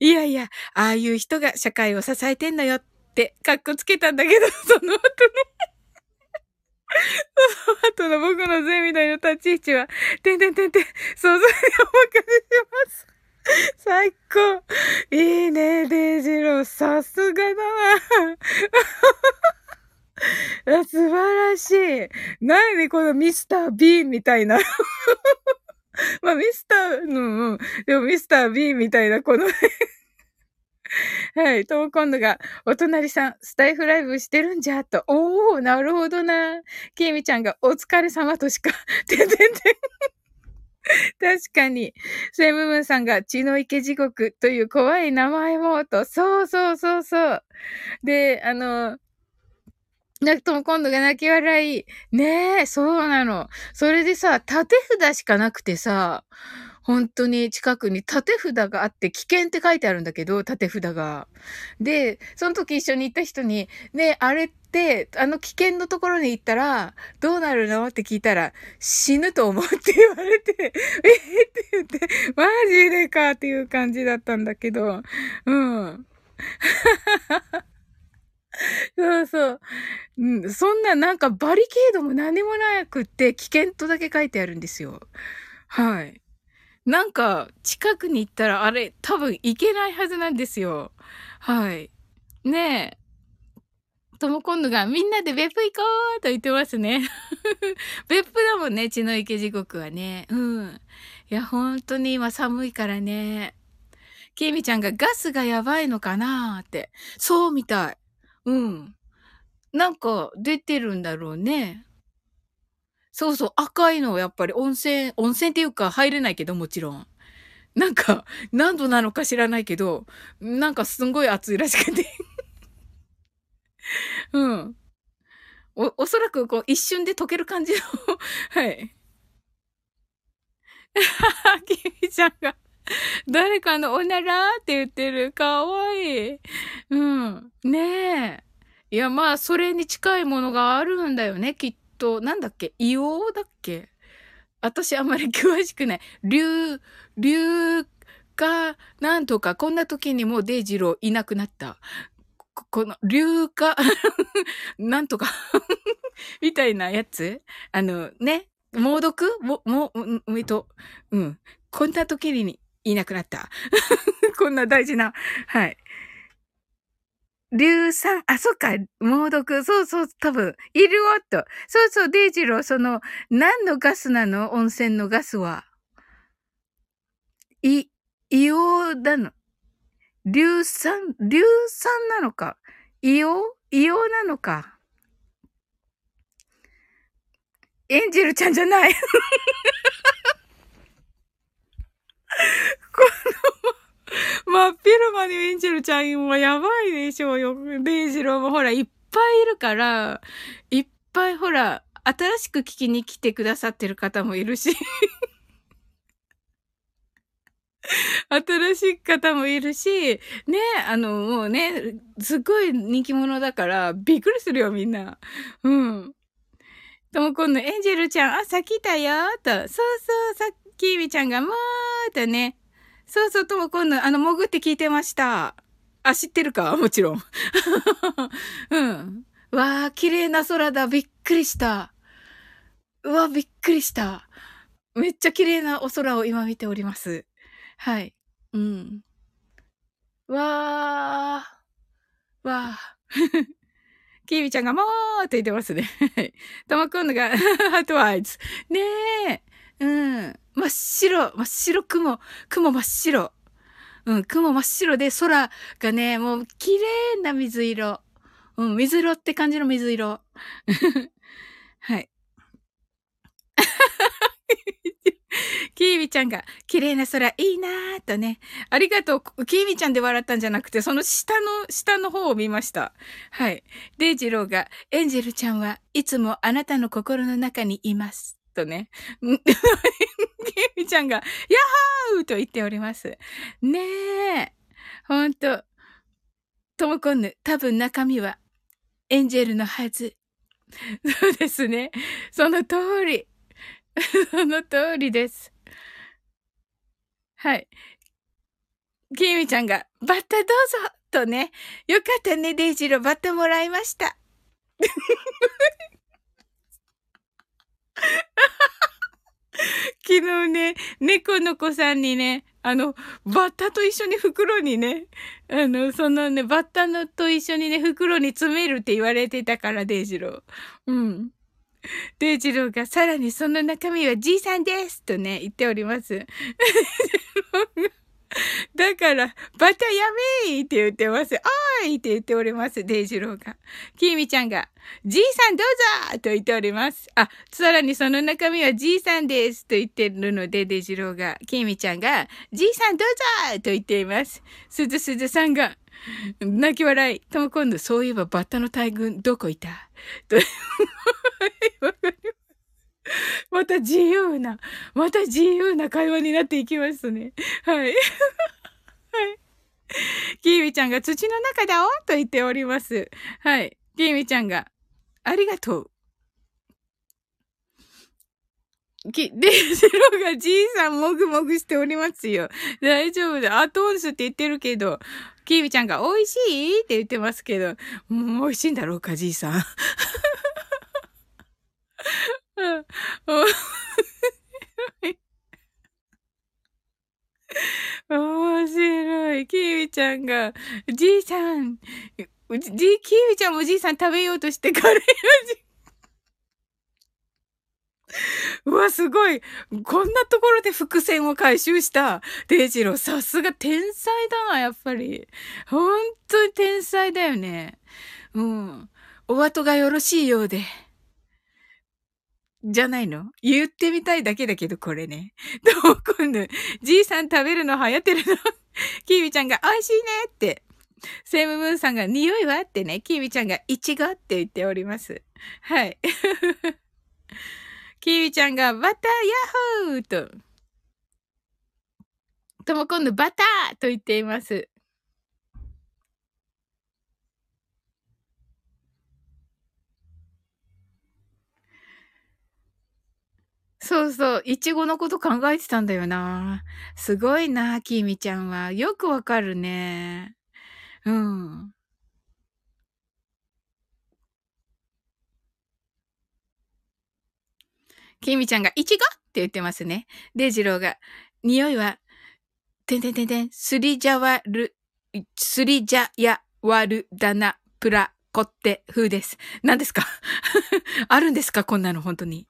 いやいや、ああいう人が社会を支えてんのよって、かっこつけたんだけど、その後ね。その後の僕のゼミの立ち位置は、てんてんてんてん、想像にお任せします。最高。いいね、デイジロー。さすがだな。素晴らしい。何でこのミスター・ビーンみたいな。まあ、ミスター、うん、うん。でもミスター・ビーンみたいな、この はい。とも今度が、お隣さん、スタイフライブしてるんじゃ、と。おー、なるほどな。きみちゃんが、お疲れ様としか、ててて。確かに。セムムンさんが血の池地獄という怖い名前もと。そうそうそうそう。で、あの、なとも今度が泣き笑い。ねえ、そうなの。それでさ、縦札しかなくてさ、本当に近くに縦札があって危険って書いてあるんだけど、縦札が。で、その時一緒に行った人に、ねえ、あれって、あの危険のところに行ったら、どうなるの？って聞いたら、死ぬと思うって言われて、え？って言って、マジでかっていう感じだったんだけど、うん。そうそう。うん、そんななんかバリケードも何もなくって危険とだけ書いてあるんですよ。はい。なんか、近くに行ったら、あれ、多分行けないはずなんですよ。はい。ねえ。とも今度が、みんなで別府行こうと言ってますね。別府だもんね、血の池地獄はね。うん。いや、本当に今寒いからね。きみちゃんがガスがやばいのかなーって。そうみたい。うん。なんか出てるんだろうね。そうそう、赤いのやっぱり温泉、温泉っていうか入れないけどもちろん。なんか、何度なのか知らないけど、なんかすんごい暑いらしくて うん。お、おそらくこう一瞬で溶ける感じの はい。キミちゃんが 誰かのおならって言ってる。かわいい。うん。ねえ。いや、まあ、それに近いものがあるんだよね、きっと、なんだっけ？硫黄だっけ？私あんまり詳しくない。竜、竜か、なんとか、こんな時にもうデイジローいなくなった。この、竜か、なんとか みたいなやつ？あの、ね、猛毒？も、も、えっと、うん。こんな時にいなくなった。こんな大事な、はい。硫酸、あ、そっか、猛毒、そうそう、多分、いるおっと。そうそう、デイジロー、その、何のガスなの？温泉のガスは。い、硫黄だの。硫酸、硫酸なのか。硫黄？硫黄なのか。エンジェルちゃんじゃない。この 真っ昼間にエンジェルちゃんもやばいでしょうよ。デイジローもほら、いっぱいいるから、いっぱいほら、新しく聞きに来てくださってる方もいるし。新しい方もいるし、ね、あの、もうね、すっごい人気者だから、びっくりするよ、みんな。うん。とも今度、エンジェルちゃん、朝来たよ、と。そうそう、さっきみちゃんが、もーとね、そうそう、とも今度、あの、潜って聞いてました。あ、知ってるか？もちろん。うん。わあ、綺麗な空だ。びっくりした。うわ、びっくりした。めっちゃ綺麗なお空を今見ております。はい。うん。わあ、わあ。キービちゃんがもーって言ってますね。はい。ともくんのが、ハートワイズ。ねえ。うん。真っ白、真っ白雲、雲真っ白。うん、雲真っ白で空がね、もう綺麗な水色。うん、水色って感じの水色。はい。キーミちゃんが、綺麗な空いいなーとね。ありがとう。キーミちゃんで笑ったんじゃなくて、その下の、下の方を見ました。はい。デイジローが、エンジェルちゃんはいつもあなたの心の中にいます。とね。きみちゃんが、やっほーと言っております。ねえ。ほんと。ともこんぬ、多分中身はエンジェルのはず。そうですね。その通り。その通りです。はい。きみちゃんが、バッタどうぞとね。よかったね、デイジロー、バッタもらいました。昨日ね、猫の子さんにね、あの、バッタと一緒に袋にね、あの、そのね、バッタのと一緒にね、袋に詰めるって言われてたから、デイジロー。うん。デイジローが、さらにその中身はじいさんですとね、言っております。だから、バッタやめーって言ってます。おーいって言っております。デイジローが。きみちゃんが、じいさんどうぞと言っております。あ、さらにその中身はじいさんですと言ってるので、デイジローが。きみちゃんが、じいさんどうぞと言っています。すずすずさんが、泣き笑い。とも今度、そういえばバッタの大群どこいた？と、わかり ま。た自由な、また自由な会話になっていきますね。はい。はい。キーミちゃんが土の中だおと言っております。はい。キーミちゃんが、ありがとう。き、で、ゼロがじいさんもぐもぐしておりますよ。大丈夫だ。アトーンスって言ってるけど、キーミちゃんが美味しいって言ってますけど、もう美味しいんだろうか、じいさん。面白い。キーウィちゃんが、じいさん、じ、キーウィちゃんもじいさん食べようとしてカレー味。うわ、すごい。こんなところで伏線を回収した。デイジロー、さすが天才だな、やっぱり。本当に天才だよね。うん。お後がよろしいようで。じゃないの？言ってみたいだけだけど、これね。どう？今度、じいさん食べるの流行ってるの？キーミちゃんが美味しいねって。セイムムーンさんが匂いは？ってね、キーミちゃんがイチゴって言っております。はい。キーミちゃんがバターヤッホーと。とも今度バターと言っています。そうそう、いちごのこと考えてたんだよな。すごいな、きみちゃんは。よくわかるね。うん。きみちゃんが、いちごって言ってますね。デイジローが、匂いは、てんてんてんてん、すりじゃわる、すりじゃやわるだな、プラ、こって風です。何ですか？あるんですか？こんなの本当に。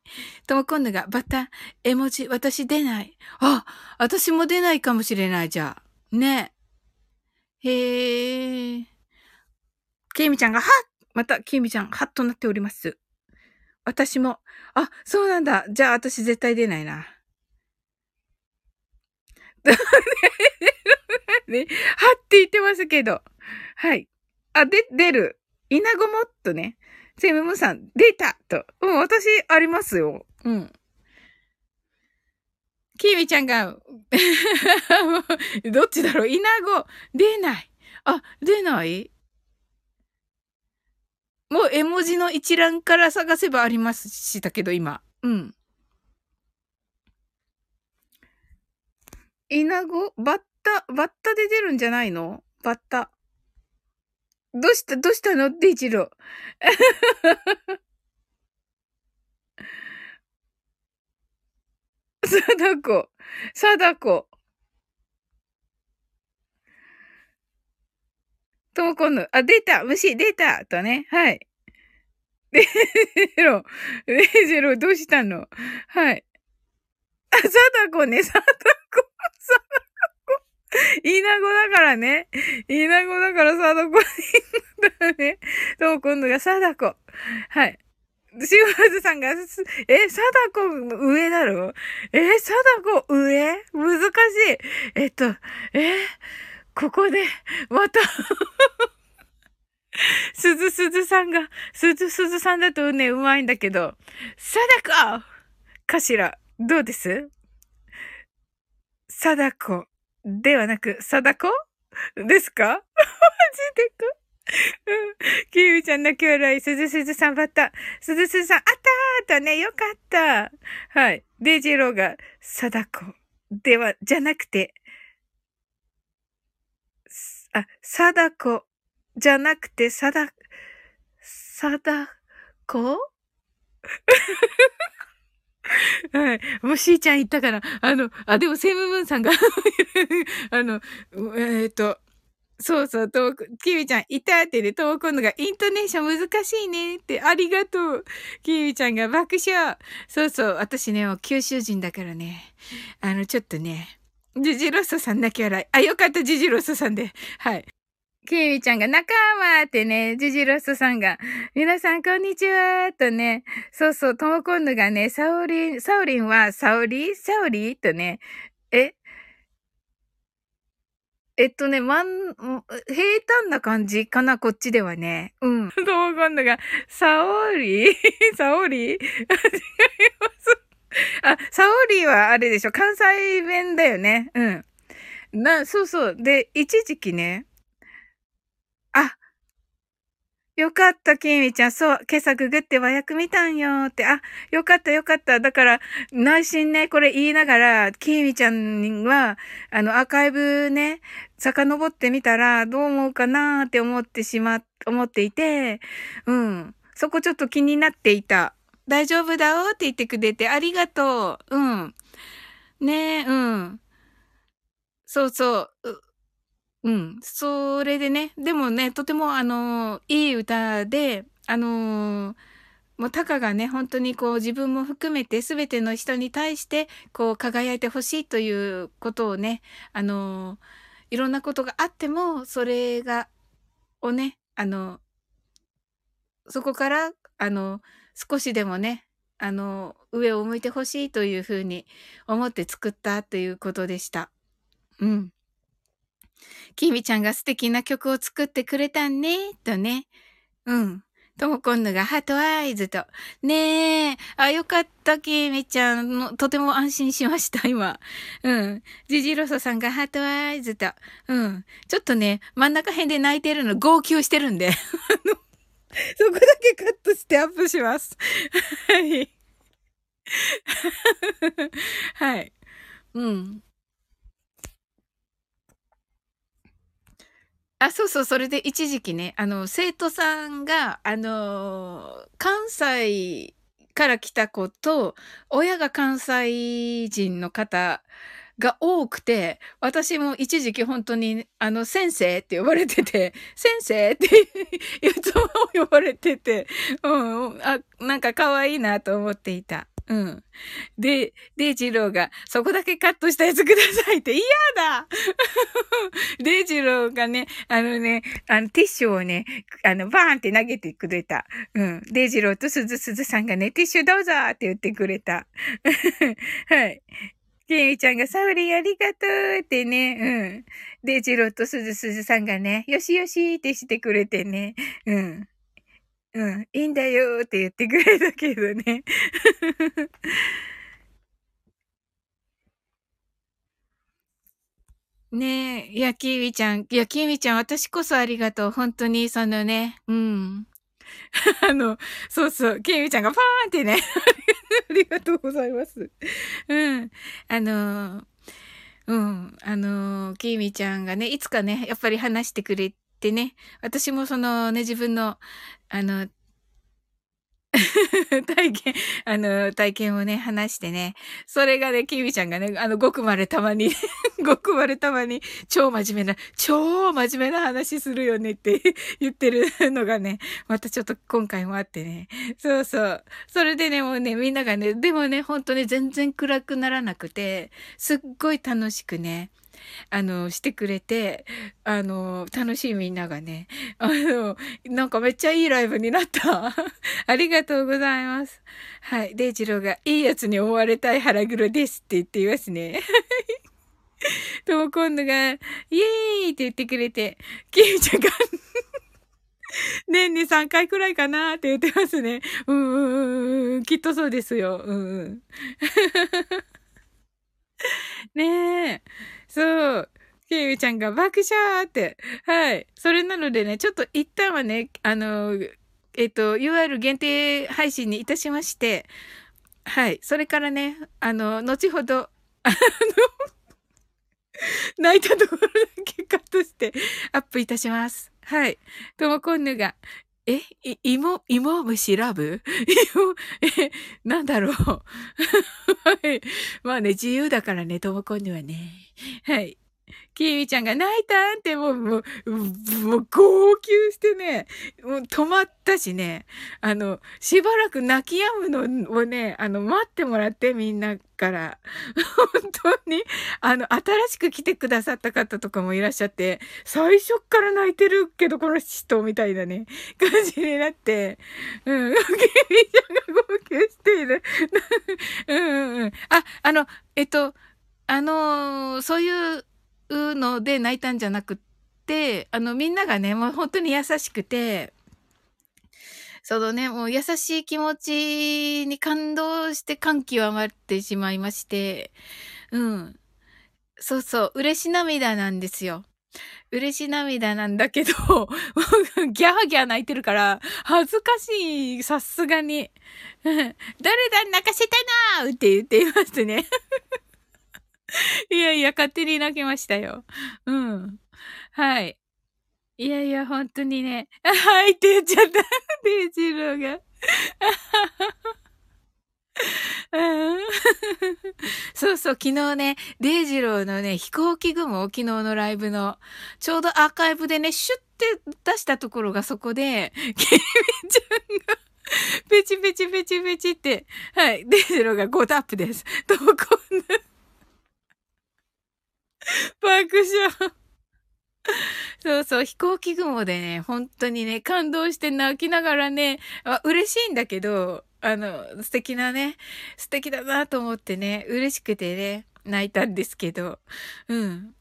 ともこんぬが、バタ、絵文字、私出ない。あ、私も出ないかもしれない、じゃあ。ねへえ。ケイミちゃんが、はっまた、ケイミちゃん、はっとなっております。私も、あ、そうなんだ。じゃあ、私絶対出ないな。ね、はって言ってますけど。はい。あ、で、出る。イナゴもっとね、セムムさん、出たと。うん、私、ありますよ。うん。キーミちゃんが、どっちだろう？イナゴ、出ない。あ、出ない？もう絵文字の一覧から探せばありますしたけど、今。うん。イナゴバッタ、バッタで出るんじゃないの？バッタ。どうした、どうしたの？デイジロー。貞子、貞子。ともこぬ、あ、出た虫。出たとね。はい。デイジロー、デイジロー。どうしたの？はい。あ、貞子ね、貞子、貞イナゴだからね。イナゴだからさだこだね。とも今度がさだこ。はい。シウマズさんが、え、サダコ上だろえ、サダコ上？難しい。えっと、え、ここで、またすずすずさんが、すずすずさんだとね、うまいんだけど、サダコかしら？どうです？貞子ではなく、貞子？ですか？マジでか？キウイちゃん泣き笑い。すずすずさんバッタ。すずすずさん、あったーとね、よかった。はい。デイジローが、貞子では、じゃなくて、あ、貞子じゃなくて、貞、貞子？はい。もうしーちゃん言ったから、あの、あ、でもセムムーンさんが あの、えっ、ー、と、そうそう、トーク、キミちゃん、いたってね、トークのが、イントネーション難しいねって、ありがとう。キミちゃんが爆笑。そうそう、私ね、九州人だからね、あの、ちょっとね、ジジロッソさん泣き笑い。あ、よかった、ジジロッソさんで。はい。キミちゃんが仲間ってね、ジジロスさんが、皆さんこんにちはとね、そうそう、トモコンヌがね、サオリン、サオリンはサオリ？サオリ？とね、え？えっとね、まん、平坦な感じかな、こっちではね。うん。トモコンヌが、サオリ？サオリ？違います。あ、サオリはあれでしょ、関西弁だよね。うん。な、そうそう。で、一時期ね、あ、よかった、きみちゃん。そう、今朝ググって和訳見たんよって。あ、よかったよかった。だから、内心ね、これ言いながら、きみちゃんは、あの、アーカイブね、遡ってみたら、どう思うかな？ーって思ってしま、思っていて、うん。そこちょっと気になっていた。大丈夫だよ？って言ってくれて、ありがとう。うん。ねえ、うん。そうそう。うん。それでね、でもね、とてもあの、いい歌で、あのもうタカがね、本当にこう自分も含めて全ての人に対してこう輝いてほしいということをね、あのいろんなことがあっても、それが、をね、あの、そこから、あの、少しでもね、あの、上を向いてほしいというふうに思って作ったということでした。うん。きみちゃんが素敵な曲を作ってくれたんね、とね。うん。ともこんぬが heart eyes と。ねえ。あ、よかった、きみちゃんの。とても安心しました、今。うん。ジジロソさんが heart eyes と。うん。ちょっとね、真ん中辺で泣いてるの、号泣してるんで。あ のそこだけカットしてアップします。はい。はい。うん。あ、そうそう、それで一時期ね、あの、生徒さんが、あの、関西から来た子と、親が関西人の方が多くて、私も一時期本当に、あの、先生って呼ばれてて、先生っていつも呼ばれてて、うん、あ、なんか可愛いなと思っていた。うん。で、デイジローが、そこだけカットしたやつくださいって、嫌だ デイジローがね、あのね、あの、ティッシュをね、あの、バーンって投げてくれた。うん。デイジローとスズスズさんがね、ティッシュどうぞって言ってくれた。はい。ケイちゃんがサウリーありがとうってね、うん。デイジローとスズスズさんがね、よしよしってしてくれてね、うん。うん、いいんだよって言ってくれたけどね。ねえ、いや、キーウィちゃん、いや、キーウィちゃん、私こそありがとう。本当に、そのね、うん。あの、そうそう、キーウィちゃんがパーンってね、ありがとうございます。うん。あの、うん。あの、キーミちゃんがね、いつかね、やっぱり話してくれてね、私もそのね、自分の、あの、体験、あの、体験をね、話してね。それがね、キミちゃんがね、あの、ごくまれたまに ごくまれたまに、超真面目な、超真面目な話するよねって 言ってるのがね、またちょっと今回もあってね。そうそう。それでね、もうね、みんながね、でもね、ほんとね、全然暗くならなくて、すっごい楽しくね、あの、してくれて、あの、楽しいみんながね、あの、なんかめっちゃいいライブになった。ありがとうございます。はい。デイジローが、いいやつに思われたい腹黒ですって言っていますね。とも今度が、イエーイって言ってくれて、キミちゃんが 年に3回くらいかなって言ってますね。うんうん。きっとそうですよ。うんうん。ねえ。そう。ケイユちゃんが爆笑って。はい。それなのでね、ちょっと一旦はね、あの、えっ、と、UR 限定配信にいたしまして、はい。それからね、あの、後ほど、あの、泣いたところだけカットしてアップいたします。はい。ともこんぬが、え、い、芋、芋虫ラブ、え、なんだろう？はい。まあね、自由だからね、ともこんにはね。はい。キーミちゃんが泣いたんってもう、もう、もう号泣してね、もう止まったしね、あの、しばらく泣き止むのをね、あの、待ってもらってみんなから。本当に、あの、新しく来てくださった方とかもいらっしゃって、最初から泣いてるけど、この人みたいなね、感じになって、うん、キミちゃんが号泣している。うんうんうん。あ、あの、えっと、あのそういう、うので泣いたんじゃなくって、あの、みんながね、もう本当に優しくて、そのね、もう優しい気持ちに感動して感極まってしまいまして、うん。そうそう、嬉し涙なんですよ。嬉し涙なんだけど、ギャーギャー泣いてるから、恥ずかしい、さすがに。誰だ、泣かせたなーって言っていますね。いやいや、勝手に泣きましたよ。うん。はい。いやいや、本当にね。はいって言っちゃった。デイジローが。そうそう、昨日ね、デイジローのね、飛行機雲、昨日のライブの、ちょうどアーカイブでね、シュッて出したところがそこで、ケイミちゃんが、ペチペチペチペチって、はい、デイジローが5タップです。どこ。爆笑。そうそう、飛行機雲でね、本当にね、感動して泣きながらね、あ嬉しいんだけど、あの、素敵なね、素敵だなと思ってね、嬉しくてね、泣いたんですけど、うん。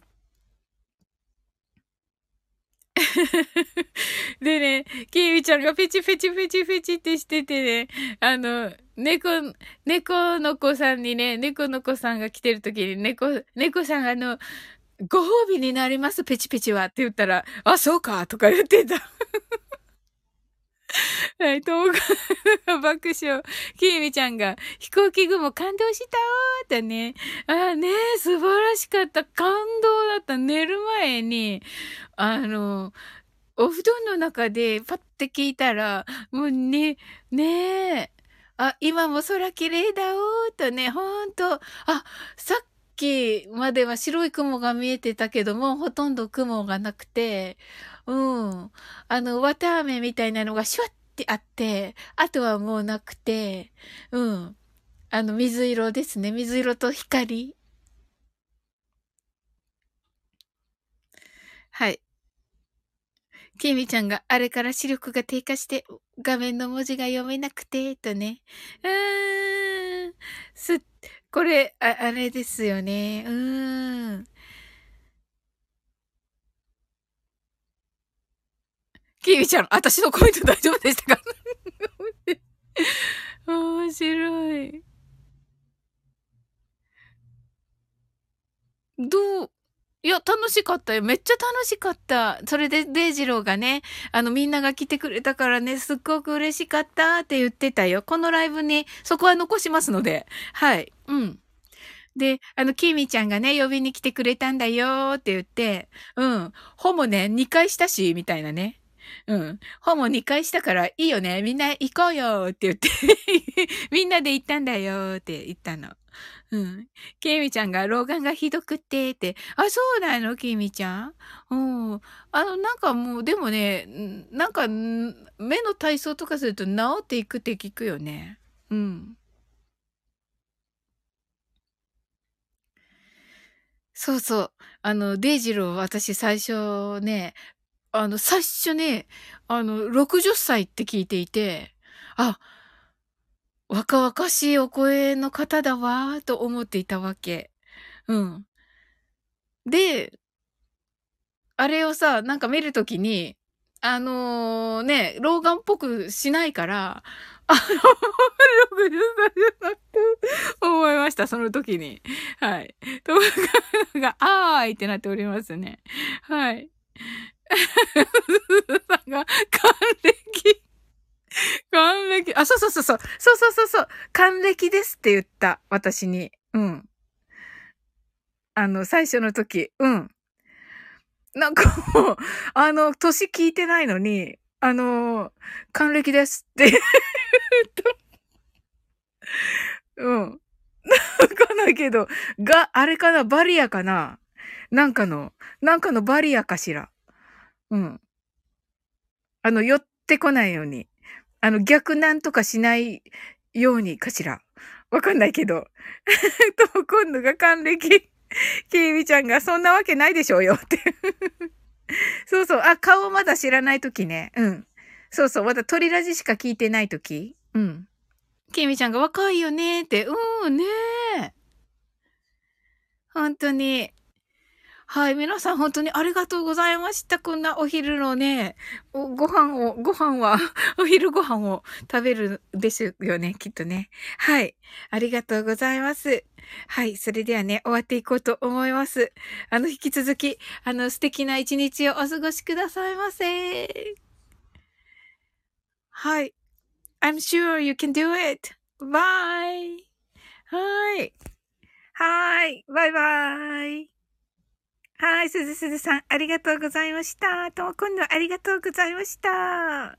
でね、キーミちゃんがペチペチペチペチってしててね、あの、猫、猫の子さんにね、猫の子さんが来てる時に猫、猫さんがあの、ご褒美になります、ペチペチはって言ったら、あ、そうかとか言ってた。はい、ともか爆笑。きーみちゃんが、飛行機雲感動したーってね。ああね、素晴らしかった。感動だった。寝る前に、あの、お布団の中でパッて聞いたら、もうね、ねえ、あ、今も空綺麗だおーとね、ほんと、あ、さっきまでは白い雲が見えてたけども、ほとんど雲がなくて、うん。あの、綿飴みたいなのがシュワッてあって、あとはもうなくて、うん。あの、水色ですね。水色と光。はい。きみちゃんがあれから視力が低下して画面の文字が読めなくて、とね。うーん。す、これ、あ、あれですよね。うーん。キミちゃん、私のコメント大丈夫でしたか？面白い。どう？いや、楽しかったよ。めっちゃ楽しかった。それで、デイジローがね、あの、みんなが来てくれたからね、すっごく嬉しかったって言ってたよ。このライブに、そこは残しますので。はい。うん。で、あの、キーミちゃんがね、呼びに来てくれたんだよって言って、うん。ほぼね、2回したし、みたいなね。うん。ほぼ2回したからいいよね。みんな行こうよって言って みんなで行ったんだよって言ったの。うん。ケイミちゃんが老眼がひどくってって。あ、そうなの？ケイミちゃん？うん。あの、なんかもう、でもね、なんか、目の体操とかすると治っていくって聞くよね。うん。そうそう。あの、デイジロー、私最初ね、あの、最初ね、あの、60歳って聞いていて、あ、若々しいお声の方だわーと思っていたわけ。うん。で、あれをさ、なんか見るときに、あのー、ね、老眼っぽくしないから、あの、60歳じゃなくて、思いました、その時に。はい。とが、あーいってなっておりますね。はい。さんが、還暦。還暦。あ、そうそうそうそう。そうそうそうそう。還暦ですって言った。私に。うん。あの、最初の時。うん。なんかもう、あの、年聞いてないのに、あの、還暦ですって言った。うん。わかんないけど、が、あれかな？バリアかな？なんかの、なんかのバリアかしら？うん。あの、寄ってこないように。あの、逆なんとかしないようにかしら。わかんないけど。と、今度が還暦。ケイミちゃんが、そんなわけないでしょうよって そうそう。あ、顔まだ知らないときね。うん。そうそう。まだ鳥ラジしか聞いてないとき。うん。ケイミちゃんが若いよねって。うんねえ。本当に。はい。皆さん本当にありがとうございました。こんなお昼のね、ご飯を、ご飯は、お昼ご飯を食べるですよね。きっとね。はい。ありがとうございます。はい。それではね、終わっていこうと思います。あの、引き続き、あの、素敵な一日をお過ごしくださいませ。はい。I'm sure you can do it. Bye. はい。はい。バイバイ。はい、すずすずさん、ありがとうございました。ともこんどありがとうございました。